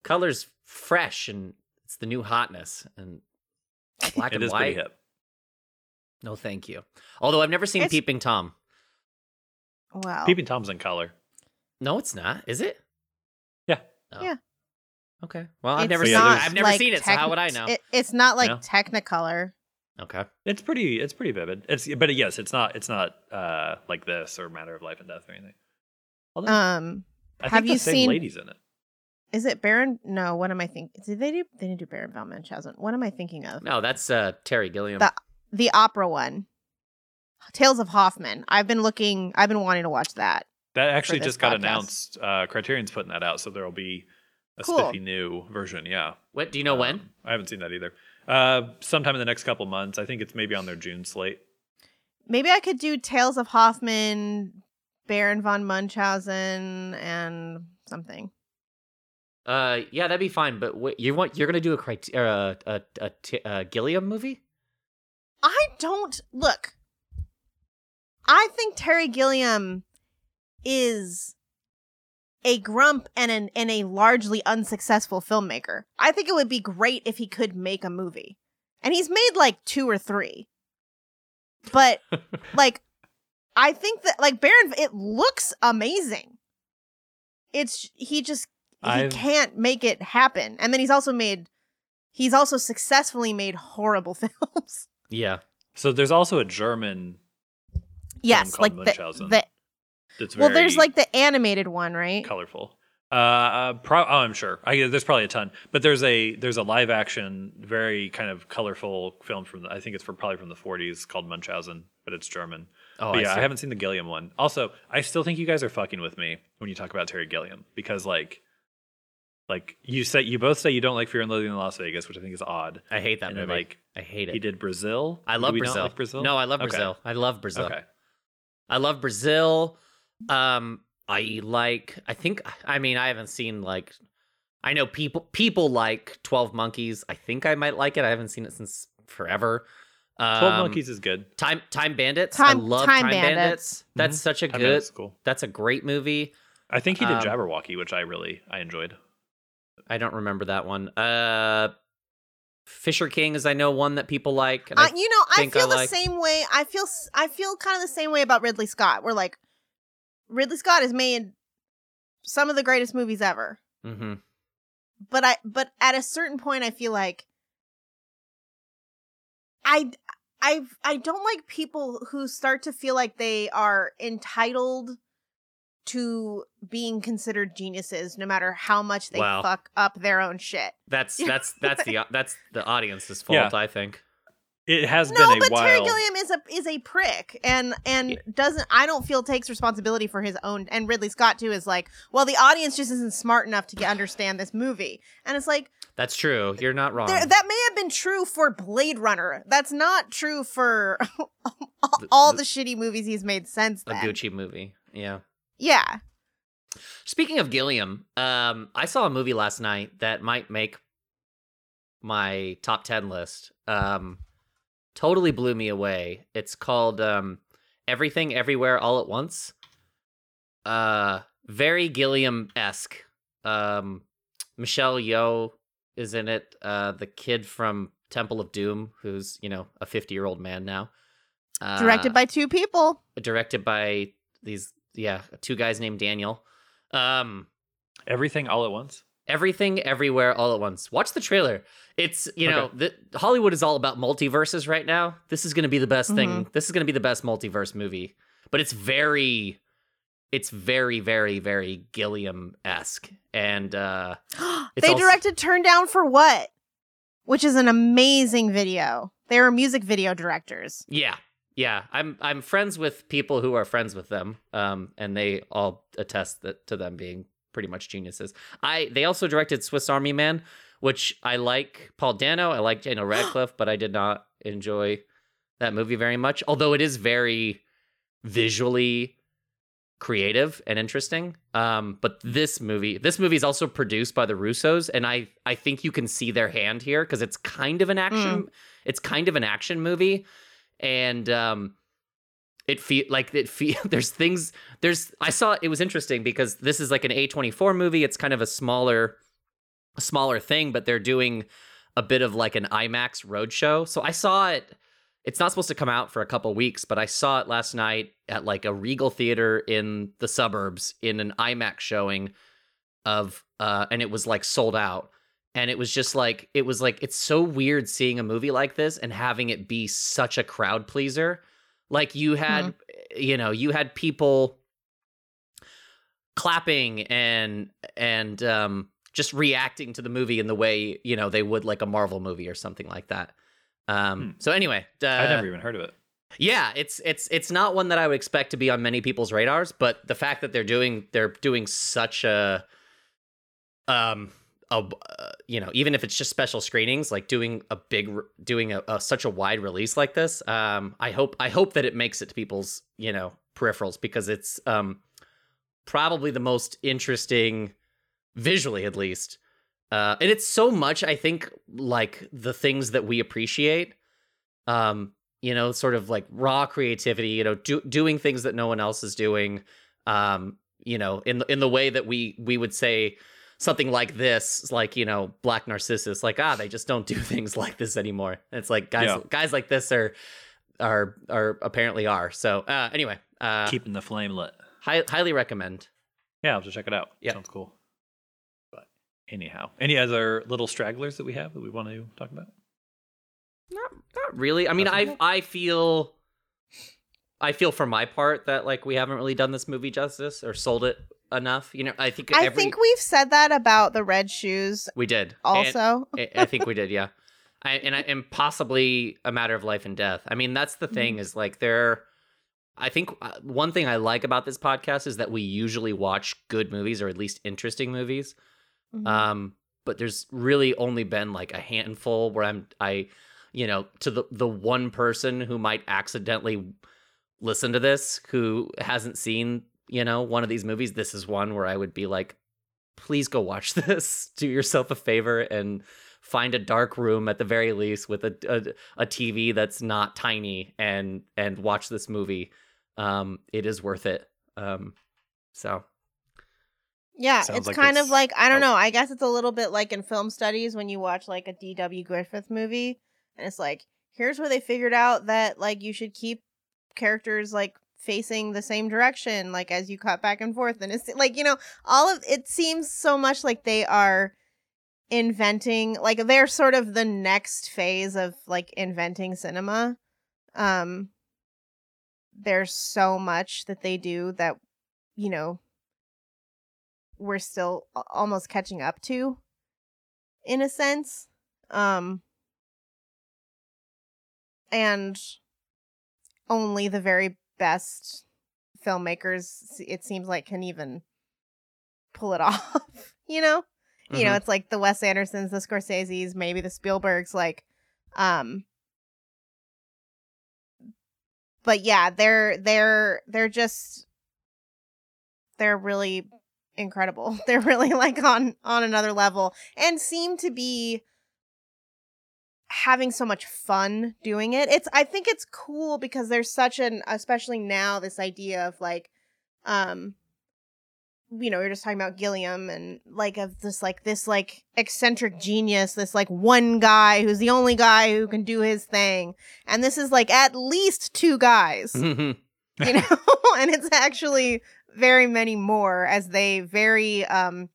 Colors fresh and it's the new hotness and black [LAUGHS] It and is white. hip. No, thank you. Although I've never seen It's- Peeping Tom. Wow. Peeping Tom's in color. No, it's not. Is it? Yeah. Oh. Yeah. Okay. Well, I've It's never seen it. I've never like seen it, so how would I know? It, it's not like Yeah. Technicolor. okay. It's pretty. It's pretty vivid. It's but yes, it's not. It's not uh like this or Matter of Life and Death or anything. Although Um, I think have the you same seen- ladies in it. is it Baron? No. What am I thinking? Did they do? They didn't do Baron von Munchausen. What am I thinking of? No, that's uh, Terry Gilliam. The- The opera one. Tales of Hoffmann. I've been looking. I've been wanting to watch that. That actually this just got podcast. announced. Uh, Criterion's putting that out, so there will be a Cool. spiffy new version. Yeah. what? Do you know when? Um, I haven't seen that either. Uh, sometime in the next couple months. I think it's maybe on their June slate. Maybe I could do Tales of Hoffmann, Baron von Munchausen, and something. Uh, yeah, that'd be fine. But wait, you want you're gonna do a criter- uh, a a, t- uh Gilliam movie? I don't look. I think Terry Gilliam is a grump and an and a largely unsuccessful filmmaker. I think it would be great if he could make a movie. And he's made like two or three. But [LAUGHS] like I think that like Baron it looks amazing. It's he just he I've- can't make it happen. And then he's also made he's also successfully made horrible [LAUGHS] films. Yeah. So there's also a German Yes, like the, Munchausen. the that's well, very there's like the animated one, right? colorful. Uh, uh pro- oh, I'm sure. I, there's probably a ton, but there's a there's a live action, very kind of colorful film from the, I think it's from probably from the 40s called Munchausen, but it's German. Oh, But I yeah, I, haven't seen the Gilliam one. Also, I still think you guys are fucking with me when you talk about Terry Gilliam because like, like you say you both say you don't like Fear and Loathing in Las Vegas, which I think is odd. I hate that and then movie. like I hate it. he did Brazil. I love Brazil. like Brazil. No, I love Okay. Brazil. I love Brazil. Okay. I love Brazil. Um, I like. I think. I mean, I haven't seen like. I know people. People like Twelve Monkeys. I think I might like it. I haven't seen it since forever. Um, Twelve Monkeys is good. Time Time Bandits. Time- I love Time Time, Bandits. Bandits. That's Mhm. such a Time good. Bandits cool. That's a great movie. I think he did Um, Jabberwocky, which I really I enjoyed. I don't remember that one. Uh, Fisher King is I know one that people like. Uh, I- you know, I think I feel the like- same way. I feel I feel kind of the same way about Ridley Scott. We're like Ridley Scott has made some of the greatest movies ever. Mhm. But I but at a certain point I feel like I I I don't like people who start to feel like they are entitled to being considered geniuses no matter how much they Wow. fuck up their own shit. That's [LAUGHS] that's that's the that's the audience's fault. Yeah. I think. It has No, been a but while. Terry Gilliam is a is a prick and and Yeah. doesn't I don't feel takes responsibility for his own and Ridley Scott too is like, well the audience just isn't smart enough to get, understand this movie. And it's like That's true. You're not wrong. there, that may have been true for Blade Runner. That's not true for [LAUGHS] all, The- the- the shitty movies he's made since a. Gucci movie. Yeah. Yeah. Speaking of Gilliam, um, I saw a movie last night that might make my top ten list. Um, totally blew me away. It's called um, Everything Everywhere All at Once. Uh, very Gilliam esque. Um, Michelle Yeoh is in it. Uh, the kid from Temple of Doom, who's you know a fifty year old man now. Uh, Directed by two people. directed by these yeah two guys named Daniel. Um, Everything all at once. Everything everywhere all at once. Watch the trailer. It's you know the, Hollywood is all about multiverses right now. This is going to be the best thing. This is going to be the best multiverse movie. But it's very, it's very very very Gilliam esque, and uh, [GASPS] It's they also- directed Turn Down for What? Which is an amazing video. They were music video directors. yeah, yeah. I'm I'm friends with people who are friends with them, um, and they all attest that to them being pretty much geniuses. I they also directed Swiss Army Man, which I like Paul Dano, I like Daniel [GASPS] Radcliffe, but I did not enjoy that movie very much. Although it is very visually creative and interesting. Um, but this movie, this movie is also produced by the Russos, and I I think you can see their hand here because it's kind of an action. It's kind of an action movie, and um, it feel like it feel [LAUGHS] there's things there's I saw it was interesting because this is like an A24 movie. It's kind of a smaller a smaller thing, but they're doing a bit of like an IMAX roadshow. So I saw it it's not supposed to come out for a couple weeks, but I saw it last night at like a Regal theater in the suburbs in an IMAX showing of uh and it was like sold out. And it was just like it was like it's so weird seeing a movie like this and having it be such a crowd pleaser. Like you had you know, you had people clapping and and um just reacting to the movie in the way, you know, they would like a Marvel movie or something like that. Um Hmm. so anyway, uh, I never even heard of it. yeah, it's it's it's not one that I would expect to be on many people's radars, but the fact that they're doing they're doing such a um a uh, you know even if it's just special screenings like doing a big doing a, a such a wide release like this um I hope I hope that it makes it to people's you know peripherals because it's um probably the most interesting visually at least. Uh and it's so much I think like the things that we appreciate um you know sort of like raw creativity you know do, doing things that no one else is doing um you know in in the way that we we would say something like this like you know black narcissus like ah they just don't do [LAUGHS] things like this anymore And it's like guys Yeah. guys like this are are are apparently are so uh anyway uh Keeping the flame lit. hi- highly recommend Yeah, I'll just check it out. Yeah. Sounds cool. But anyhow, any other little stragglers that we have that we want to talk about? Not not really. I mean, Nothing? I I feel I feel for my part that like we haven't really done this movie justice or sold it enough. You know, I think I every think we've said that about the red shoes we did. Also. I, I think we did, yeah. I, and I, and possibly a matter of life and death. I mean, that's the thing is like there. I think uh, one thing I like about this podcast is that we usually watch good movies or at least interesting movies. Mhm. Um, but there's really only been like a handful where I'm I, you know, to the the one person who might accidentally listen to this who hasn't seen, you know, one of these movies. This is one where I would be like, please go watch [LAUGHS] this. Do yourself a favor and find a dark room at the very least with a a, a TV that's not tiny and and watch this movie. Um, it is worth it. Um, so Yeah, Sounds it's like kind of like I don't know. I guess it's a little bit like in film studies when you watch like a D.W. Griffith movie, and it's like here's where they figured out that like you should keep characters like facing the same direction, like as you cut back and forth, and it's like you know all of it seems so much like they are inventing like they're sort of the next phase of like inventing cinema. Um there's so much that they do that you know we're still almost catching up to in a sense. Um and only the very best filmmakers it seems like can even pull it [LAUGHS] off you know you know Mhm. it's like the wes andersons the scorseses maybe the spielbergs like um but yeah they're they're they're just they're really incredible [LAUGHS] they're really like on on another level and seem to be having so much fun doing it it's i think it's cool because there's such an especially now this idea of like um you know, we are just talking about Gilliam and like of this like this like eccentric genius, this like one guy who's the only guy who can do his thing. And this is like at least two guys, [LAUGHS] you know, [LAUGHS] and it's actually very many more as they very um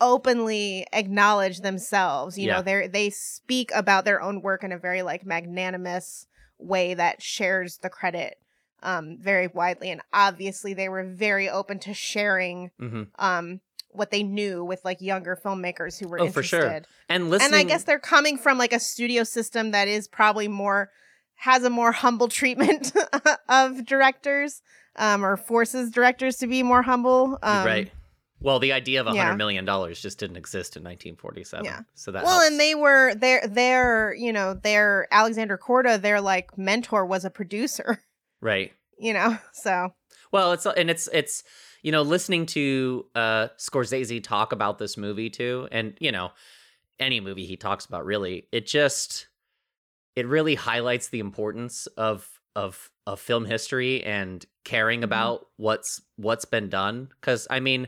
openly acknowledge themselves. You Yeah. know, they they speak about their own work in a very like magnanimous way that shares the credit um very widely and obviously they were very open to sharing hmm um what they knew with like younger filmmakers who were Oh, for sure. And listening, And I guess they're coming from like a studio system that is probably more has a more humble treatment [LAUGHS] of directors um or forces directors to be more humble. Um right. Well, the idea of a yeah. hundred million dollars just didn't exist in 1947. Yeah. So that Well, helps. and they were their their, you know, their Alexander Korda, their like mentor was a producer, [LAUGHS] right. you know. So, Well, it's and it's it's you know listening to uh Scorsese talk about this movie too, and you know any movie he talks about really, it just it really highlights the importance of of of film history and caring Mhm. about what's what's been done cuz I mean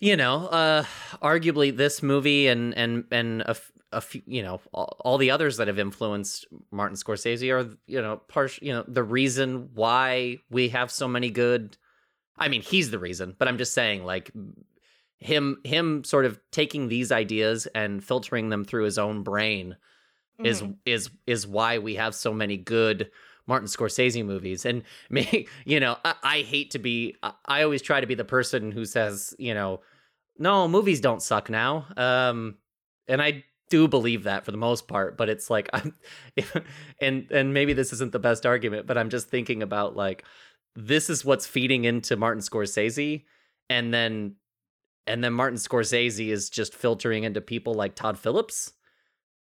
you know, uh arguably this movie and and and a, a few, you know, all, all the others that have influenced Martin Scorsese are, you know, partial, you know, the reason why we have so many good I mean, he's the reason, but I'm just saying like him him sort of taking these ideas and filtering them through his own brain is Mhm. is is why we have so many good Martin Scorsese movies. And [LAUGHS] me, you know, I, I hate to be. I, I always try to be the person who says, you know, no, movies don't suck now. Um, and I do believe that for the most part. But it's like [LAUGHS] I'm, and and maybe this isn't the best argument, but I'm just thinking about like this is what's feeding into Martin Scorsese, and then and then Martin Scorsese is just filtering into people like Todd Phillips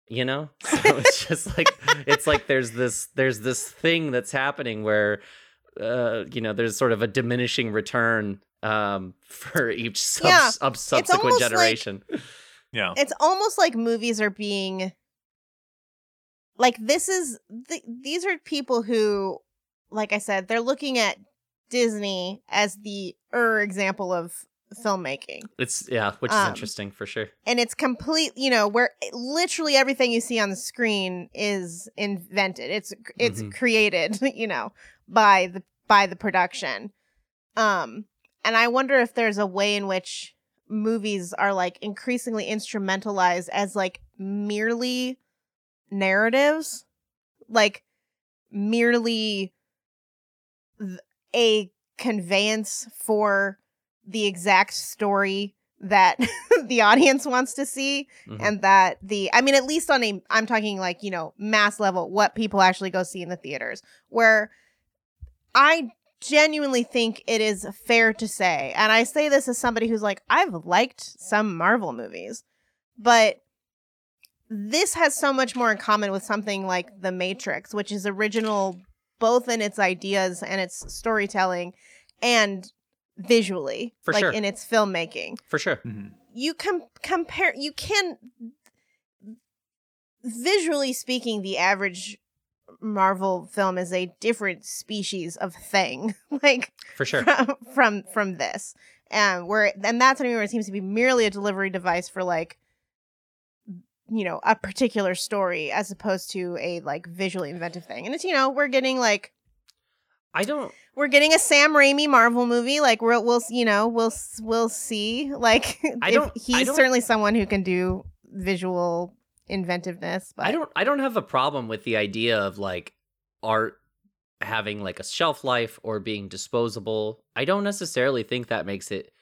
you know [LAUGHS] so it's [LAUGHS] just like it's like there's this there's this thing that's happening where uh you know there's sort of a diminishing return um [LAUGHS] for each sub- Yeah, sub- subsequent almost like- generation. Yeah. it's almost like movies are being like this is th- these are people who like i said they're looking at disney as the er example of filmmaking. It's yeah which is Um, interesting for sure. and it's complete you know where literally everything you see on the screen is invented. It's it's Mhm. created [LAUGHS] you know by the by the production. Um and i wonder if there's a way in which movies are like increasingly instrumentalized as like merely narratives like merely a conveyance for the exact story that [LAUGHS] the audience wants to see Mhm. and that the i mean at least on a i'm talking like you know mass level what people actually go see in the theaters where i genuinely think it is fair to say and i say this as somebody who's like i've liked some marvel movies but this has so much more in common with something like the matrix which is original both in its ideas and its storytelling and visually For like sure. in its filmmaking for sure Mhm. you can compare you can visually speaking the average marvel film is a different species of thing [LAUGHS] like for sure from from, from this and where and that's what I mean where it seems to be merely a delivery device for like you know a particular story as opposed to a like visually inventive thing and it's you know we're getting like i don't we're getting a Sam Raimi Marvel movie. Like we'll, we'll, you know, we'll, we'll see. Like [LAUGHS] I don't- I he's don't- certainly someone who can do visual inventiveness. But I don't I don't have a problem with the idea of like art having like a shelf life or being disposable. I don't necessarily think that makes it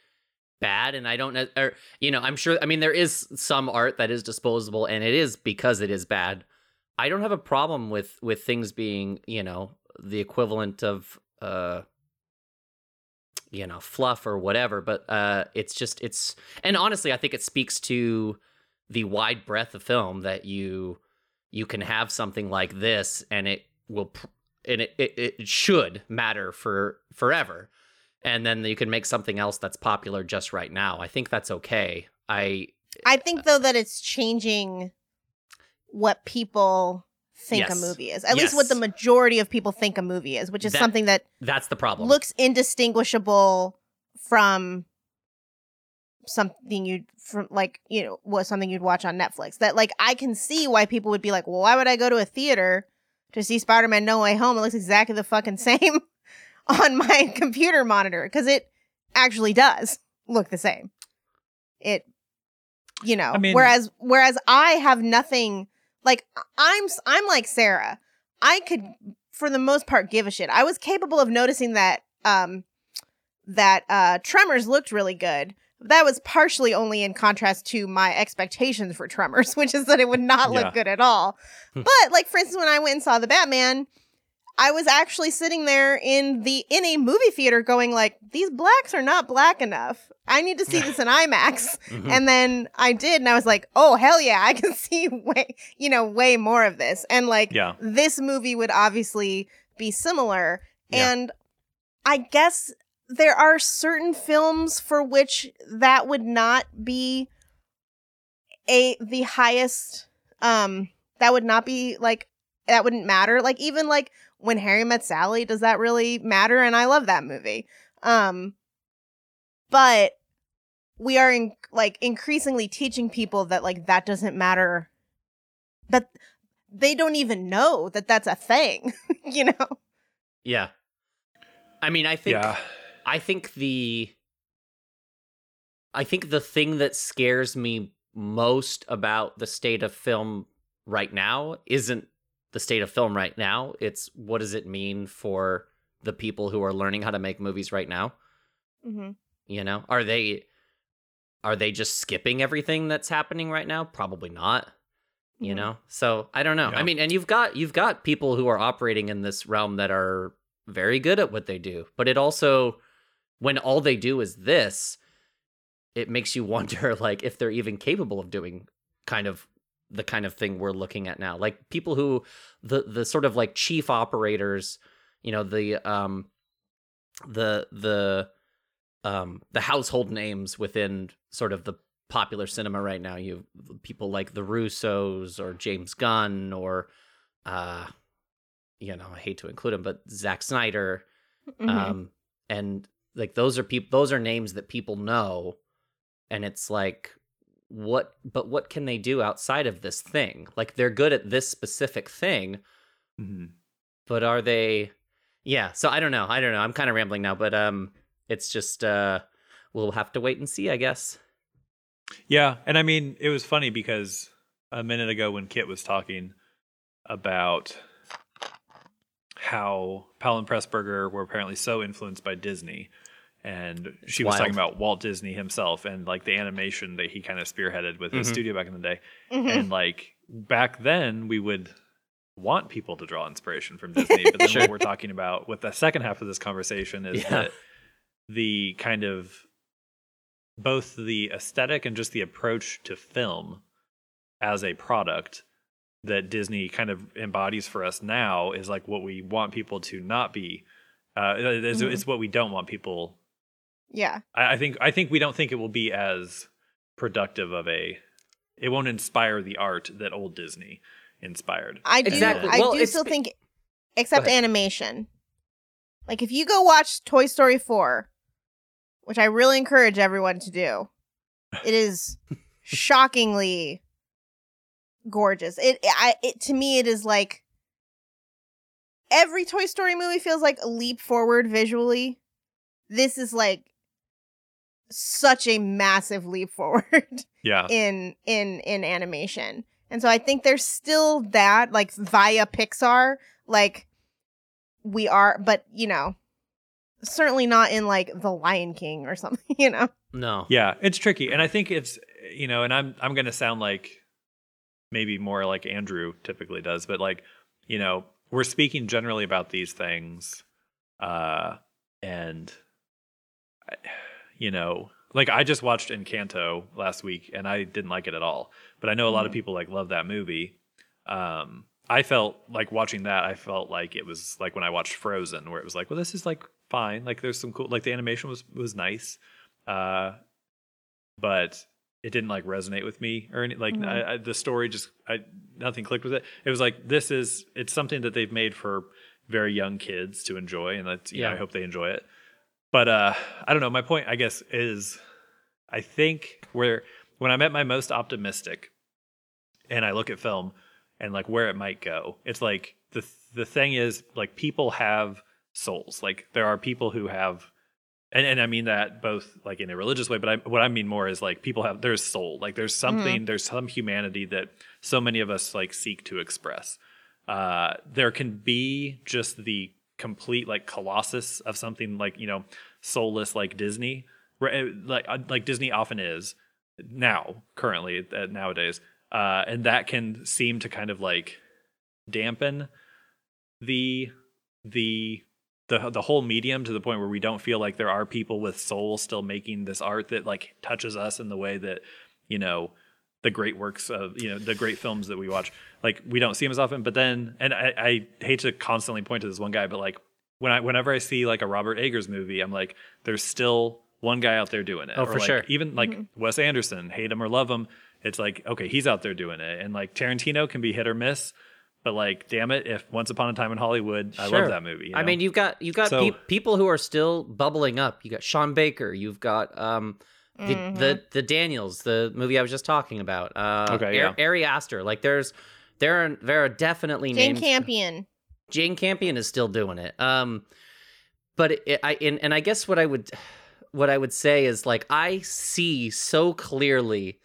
bad and I don't or you know, I'm sure I mean there is some art that is disposable and it is because it is bad. I don't have a problem with with things being, you know, the equivalent of uh you know, fluff or whatever, but uh it's just it's and honestly, I think it speaks to the wide breadth of film that you you can have something like this and it will pr- and it, it, it should matter for forever. And then you can make something else that's popular just right now. I think that's okay. I I think uh, though that it's changing what people think a movie is. At least what the majority of people think a movie is, which is That- something that that's the problem. looks indistinguishable from something you'd from like you know was something you'd watch on Netflix. That like I can see why people would be like, well, why would I go to a theater to see Spider Man No Way Home? It looks exactly the fucking [LAUGHS] same on my computer monitor because it actually does look the same. It, you know, I mean- whereas whereas I have nothing like I'm I'm like Sarah. I could for the most part give a shit. I was capable of noticing that um that uh Tremors looked really good. That was partially only in contrast to my expectations for Tremors, [LAUGHS] which is that it would not look Yeah. good at all. Hmm. but like for instance when I went and saw the Batman, I was actually sitting there in the in a movie theater going like these blacks are not black enough. I need to see this in [LAUGHS] IMAX. Mhm. And then I did, and I was like, oh, hell yeah, I can [LAUGHS] see way, you know, way more of this. And like, Yeah. this movie would obviously be similar. Yeah. And I guess there are certain films for which that would not be a the highest um that would not be like that wouldn't matter like even like when Harry met Sally, does that really matter? And I love that movie. Um, but we are in, like increasingly teaching people that like that doesn't matter. That they don't even know that that's a thing, [LAUGHS] you know? Yeah. I mean, I think yeah. I think the I think the thing that scares me most about the state of film right now isn't the state of film right now. It's what does it mean for the people who are learning how to make movies right now? Mm-hmm. You know, are they are they just skipping everything that's happening right now? Probably not. You Mhm. know, so I don't know. Yeah. I mean, and you've got you've got people who are operating in this realm that are very good at what they do, but it also when all they do is this, it makes you [LAUGHS] wonder like if they're even capable of doing kind of the kind of thing we're looking at now. Like people who the the sort of like chief operators, you know, the um the the um the household names within sort of the popular cinema right now. You have people like the Russos or James Gunn or uh you know, I hate to include him, but Zack Snyder Mhm. um and like those are people those are names that people know and it's like what but what can they do outside of this thing like they're good at this specific thing Mhm. but are they yeah so i don't know i don't know i'm kind of rambling now but um it's just uh we'll have to wait and see i guess Yeah, and I mean, it was funny because a minute ago when Kit was talking about how Powell and Pressburger were apparently so influenced by Disney, and she was wild. talking about Walt Disney himself and like the animation that he kind of spearheaded with his Mhm. studio back in the day. Mhm. And like back then, we would want people to draw inspiration from Disney, but [LAUGHS] then Sure. what we're talking about with the second half of this conversation is Yeah. that the kind of both the aesthetic and just the approach to film as a product that Disney kind of embodies for us now is like what we want people to not be. Uh, it's, Mhm. it's what we don't want people. Yeah. I, I think. I think we don't think it will be as productive of a. It won't inspire the art that old Disney inspired. I do. Exactly. I Well, do still think, except animation. Like if you go watch Toy Story four, which I really encourage everyone to do, it is [LAUGHS] shockingly gorgeous. It, I, it to me, it is like every Toy Story movie feels like a leap forward visually. This is like such a massive leap forward [LAUGHS] Yeah. in in in animation. And so i think there's still that like via pixar like we are but you know certainly not in like the lion king or something [LAUGHS] you know? No. Yeah, it's tricky, and I think it's you know, and I'm I'm gonna sound like maybe more like Andrew typically does, but like you know, we're speaking generally about these things, uh, and I- you know, like I just watched Encanto last week, and I didn't like it at all, but I know a lot of Mhm. people like love that movie. Um, I felt like watching that. I felt like it was like when I watched Frozen, where it was like, well, this is like fine. Like there's some cool, like the animation was was nice uh but it didn't like resonate with me or any like Mhm. I, I, the story just I nothing clicked with it. It was like this is it's something that they've made for very young kids to enjoy, and that's you know, Yeah. I hope they enjoy it. But uh I don't know. My point, I guess, is I think where when I'm at my most optimistic, and I look at film and like where it might go, it's like the the thing is like people have souls. Like there are people who have and, and I mean that both like in a religious way, but I, what I mean more is like people have there's soul, like there's something, there's some humanity that so many of us like seek to express. Uh, there can be just the complete like colossus of something like you know soulless like Disney, right? Like uh, like Disney often is now currently uh, nowadays, uh, and that can seem to kind of like dampen the the the the whole medium to the point where we don't feel like there are people with soul still making this art that like touches us in the way that you know the great works of you know the great films that we watch like we don't see them as often but then and I, I hate to constantly point to this one guy but like when I whenever I see like a Robert Eggers movie I'm like there's still one guy out there doing it Oh, Or, for like, sure. even like Mhm. Wes Anderson hate him or love him it's like okay he's out there doing it and like Tarantino can be hit or miss but like, damn it, if Once Upon a Time in Hollywood, I love that movie. you I mean, you've got you've got So- peop people who are still bubbling up. You got Sean Baker. You've got um the Mhm. the, the Daniels, the movie I was just talking about. Uh, Okay, yeah. Ari Aster. Like, there's there are there are definitely Jane names. Campion. Jane Campion is still doing it. Um, but it, I and, and I guess what I would what I would say is like I see so clearly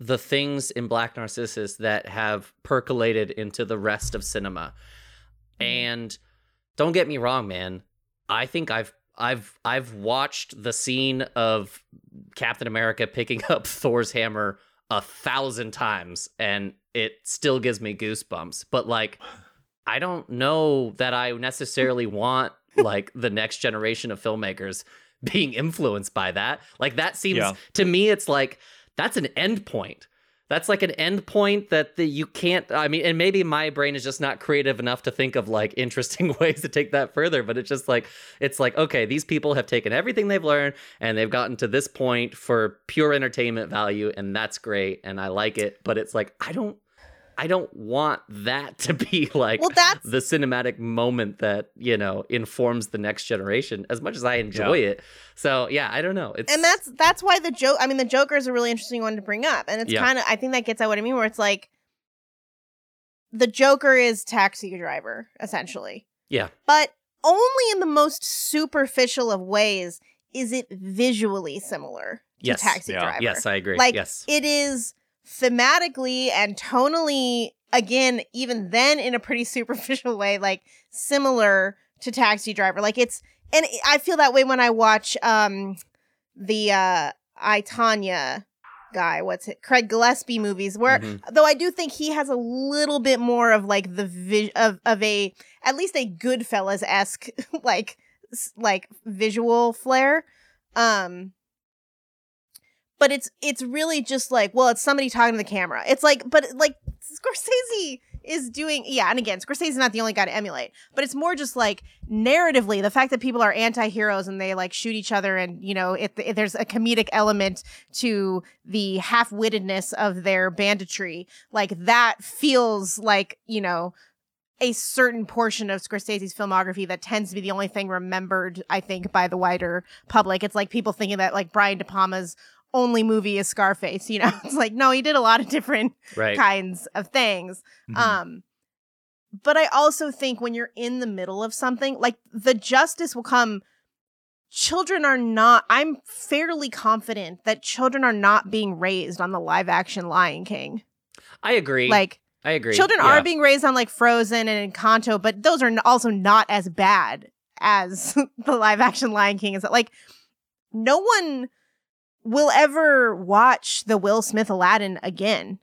the things in Black Narcissus that have percolated into the rest of cinema. Mhm. And don't get me wrong, man. I think I've I've I've watched the scene of Captain America picking up [LAUGHS] Thor's hammer a thousand times and it still gives me goosebumps. But like I don't know that I necessarily want like the next generation of filmmakers being influenced by that. Like that seems Yeah. to me it's like that's an end point. That's like an end point that the, you can't I mean and maybe my brain is just not creative enough to think of like [LAUGHS] interesting ways to take that further, but it's just like it's like okay, these people have taken everything they've learned and they've gotten to this point for pure entertainment value and that's great and I like it, but it's like I don't I don't want that to be [LAUGHS] like Well, that's the cinematic moment that you know informs the next generation as much as i enjoy it so yeah i don't know it's and that's that's why the joke. I mean, the Joker is a really interesting one to bring up, and it's Yeah. kind of. I think that gets at what I mean, where it's like the Joker is Taxi Driver essentially, yeah but only in the most superficial of ways is it visually similar to Yes. Taxi Yeah. Driver. yes i agree Like yes it is thematically and tonally again even then in a pretty [LAUGHS] superficial way like similar to taxi driver like it's and i feel that way when i watch um the uh i Tonya guy what's it craig gillespie movies where Mhm. though i do think he has a little bit more of like the vi- of of a at least a goodfellas-esque [LAUGHS] like like visual flair um but it's it's really just like well it's somebody talking to the camera it's like but like scorsese is doing yeah and again scorsese's not the only guy to emulate but it's more just like narratively the fact that people are anti-heroes and they like shoot each other and you know if, if there's a comedic element to the half-wittedness of their banditry like that feels like you know a certain portion of Scorsese's filmography that tends to be the only thing remembered, I think, by the wider public. It's like people thinking that like Brian De Palma's only movie is Scarface. You know, [LAUGHS] it's like no, he did a lot of different right kinds of things. Mhm. Um, but I also think when you're in the middle of something, like the justice will come. Children are not. I'm fairly confident that children are not being raised on the live action Lion King. i agree Like i agree children Yeah. are being raised on like Frozen and Encanto, but those are also not as bad as [LAUGHS] the live action Lion King is. Like no one will ever watch the Will Smith Aladdin again.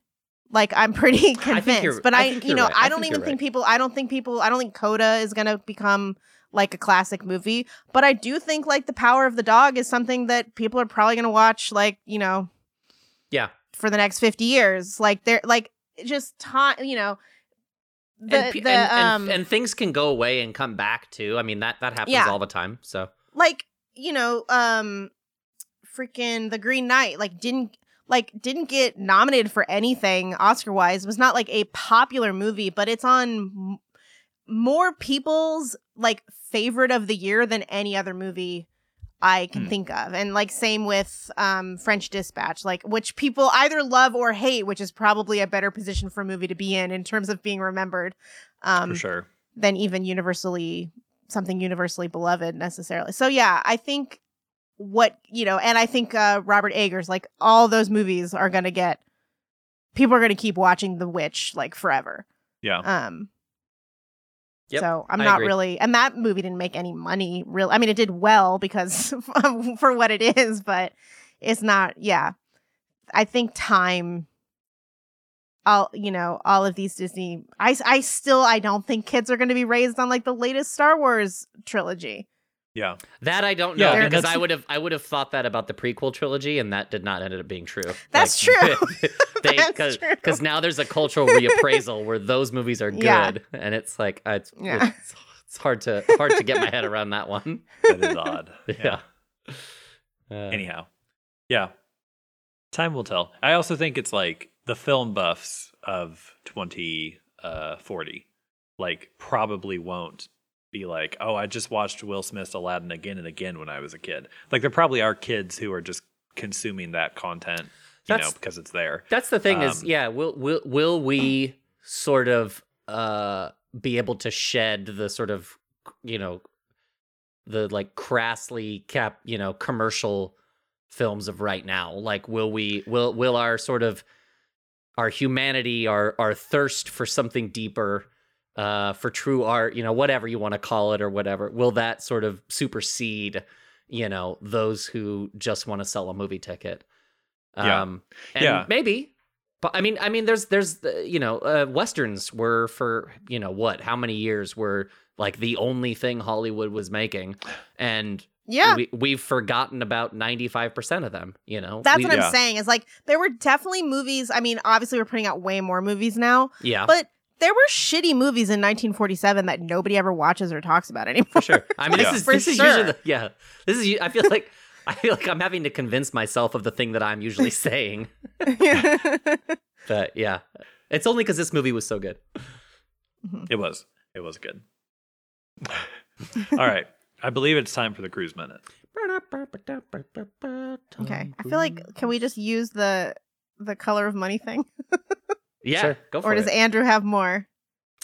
Like I'm pretty convinced, but I I, you know, right. I I don't think even you're think right. people. I don't think people. I don't think Coda is gonna become like a classic movie. But I do think like the Power of the Dog is something that people are probably gonna watch. Like you know, yeah for the next 50 years like they're like just time you know the, and, the and, and- um and things can go away and come back too i mean that that happens Yeah. all the time so like you know um freaking the green knight like didn't like didn't get nominated for anything oscar wise was not like a popular movie but it's on m- more people's like favorite of the year than any other movie I can Hmm. think of. And like same with um French Dispatch, like which people either love or hate, which is probably a better position for a movie to be in in terms of being remembered. Um for sure. than even universally something universally beloved necessarily. So yeah, I think what you know, and I think uh Robert Eggers, like all those movies are gonna get people are gonna keep watching The Witch like forever. Yeah. Um Yep, so I'm I not agree. really and that movie didn't make any money real I mean it did well because [LAUGHS] for what it is, but it's not yeah. I think time all you know all of these disney i i still i don't think kids are going to be raised on like the latest star wars trilogy Yeah. that i don't know and because i would have i would have thought that about the prequel trilogy and that did not end up being true That's true. [LAUGHS] [LAUGHS] true. because now there's a cultural reappraisal where those movies are good Yeah. and it's like it's, Yeah. it's it's hard to hard to get my head around that one That is odd. [LAUGHS] yeah, Uh, Anyhow. Yeah. Time will tell. I also think it's like the film buffs of 2040 uh like probably won't be like, "Oh, I just watched Will Smith's Aladdin again and again when I was a kid." Like there probably are kids who are just consuming that content, you know, because it's there. That's the thing is, Um, yeah, will will will we sort of uh be able to shed the sort of you know the like crassly cap, you know, commercial films of right now? Like will we will will our sort of our humanity, our our thirst for something deeper, uh for true art, you know, whatever you want to call it or whatever, will that sort of supersede, you know, those who just want to sell a movie ticket? Yeah. Um and Yeah. maybe but I mean, I mean, there's, there's, you know, uh, westerns were for, you know, what? How many years were like the only thing Hollywood was making, and Yeah. we, we've forgotten about ninety five percent of them. You know, That's We- what I'm Yeah. saying. Is like there were definitely movies. I mean, obviously we're putting out way more movies now, Yeah, but there were shitty movies in 1947 that nobody ever watches or talks about anymore. for sure. I mean, Yeah. this is For this is sure. usually the, yeah. This is. u- I feel like I feel like I'm having to convince myself of the thing that I'm usually [LAUGHS] saying. [LAUGHS] But yeah, it's only because this movie was so good. Mm-hmm. It was. It was good. All right. I believe it's time for the cruise minute. okay. I feel like can we just use the the color of money thing, [LAUGHS] Yeah, Sure. go for it. or it. does Andrew have more?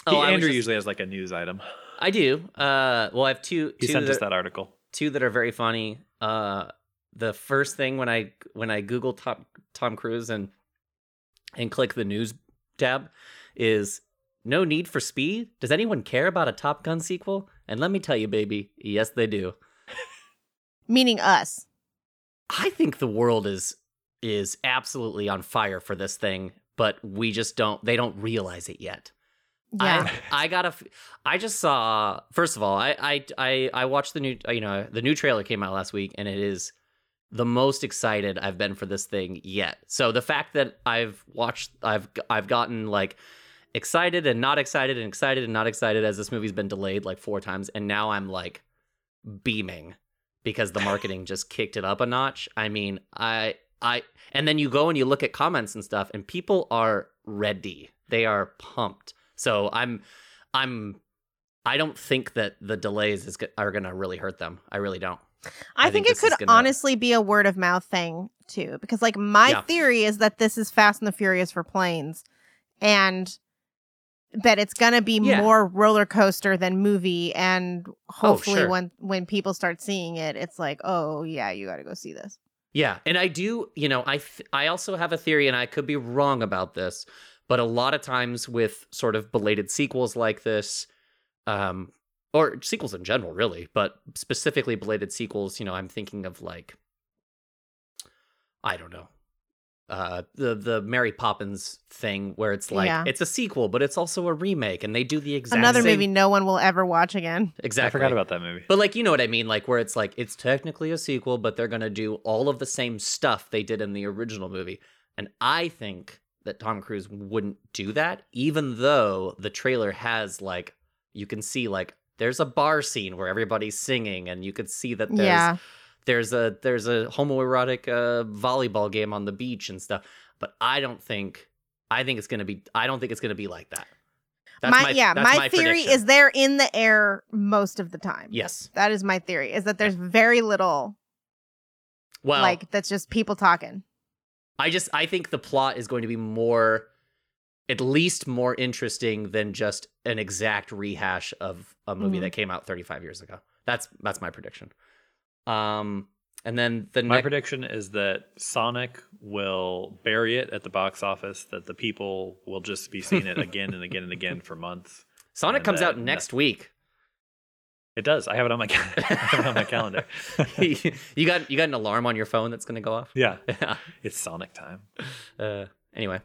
Oh, I was Andrew just- usually has like a news item. I do. Uh, well, I have two. He two sent us that- that article. two that are very funny. Uh, the first thing when I when I Google Tom Tom Cruise and and click the news tab is no need for speed. Does anyone care about a Top Gun sequel? And let me tell you, baby, yes, they do. Meaning us. I think the world is is absolutely on fire for this thing, but we just don't. They don't realize it yet. Yeah. [LAUGHS] I, I gotta. f- I just saw. First of all, I, I I I watched the new. Uh, you know, the new trailer came out last week, and it is the most excited I've been for this thing yet. So the fact that I've watched, I've I've gotten like excited and not excited and excited and not excited as this movie's been delayed like four times, and now I'm like beaming because the marketing just kicked it up a notch. I mean, I I and then you go and you look at comments and stuff, and people are ready. They are pumped. So I'm I'm I don't think that the delays is are going to really hurt them. I really don't. I, I think, think it could gonna- honestly be a word of mouth thing too, because like my Yeah. theory is that this is Fast and the Furious for planes, and that it's gonna be Yeah. more roller coaster than movie, and oh, hopefully sure. when when people start seeing it, it's like, oh yeah, you got to go see this. Yeah, and I do, you know, I th- I also have a theory and I could be wrong about this, but a lot of times with sort of belated sequels like this um or sequels in general really, but specifically belated sequels, you know, I'm thinking of like I don't know. Uh the the Mary Poppins thing where it's like Yeah. it's a sequel but it's also a remake and they do the exact Another same movie no one will ever watch again. Exactly. I forgot about that movie. But like you know what I mean, like where it's like it's technically a sequel, but they're gonna do all of the same stuff they did in the original movie. And I think that Tom Cruise wouldn't do that, even though the trailer has like you can see like there's a bar scene where everybody's singing, and you could see that there's yeah, there's a there's a homoerotic uh, volleyball game on the beach and stuff. But I don't think I think it's gonna be I don't think it's gonna be like that. That's my, yeah, that's my, theory prediction. is they're in the air most of the time. yes. that is my theory. Is that there's very little Well, like that's just people talking. I just I think the plot is going to be more at least more interesting than just an exact rehash of a movie Mhm. that came out 35 years ago. That's that's my prediction. Um and then the My next prediction is that Sonic will bury it at the box office, that the people will just be seeing it again and again and again for months. [LAUGHS] Sonic and comes that- out next week. It does. I have it on my, cal- [LAUGHS] I have it on my calendar. [LAUGHS] you got you got an alarm on your phone that's going to go off? yeah, Yeah. it's Sonic time. uh anyway,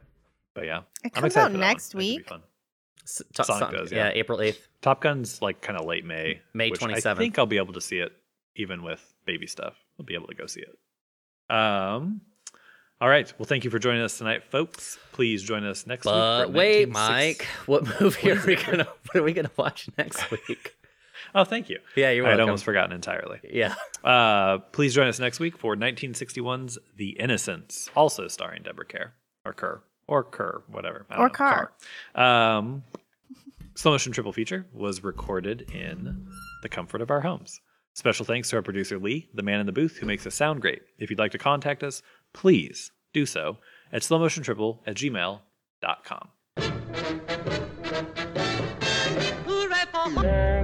But yeah, It I'm comes excited out for next That could be week. fun. S- to- Sonic does, yeah. yeah. April 8th. Top Gun's like kind of late May. May 27th. I think I'll be able to see it even with baby stuff. We'll be able to go see it. Um. All right. Well, thank you for joining us tonight, folks. Please join us next week. But for wait, 1960 Mike, what [LAUGHS] movie What are we going to what are we going to watch next [LAUGHS] week? Oh, thank you. Yeah, you're welcome. I'd almost forgotten entirely. Yeah. Uh, please join us next week for 1961's The Innocents, also starring Deborah Kerr or Kerr or Kerr, whatever. I don't Or know, Carr. Carr. Um, Slow Motion Triple Feature was recorded in the comfort of our homes. Special thanks to our producer Lee, the man in the booth who makes us sound great. If you'd like to contact us, please do so at slowmotiontriple at gmail.com. Hooray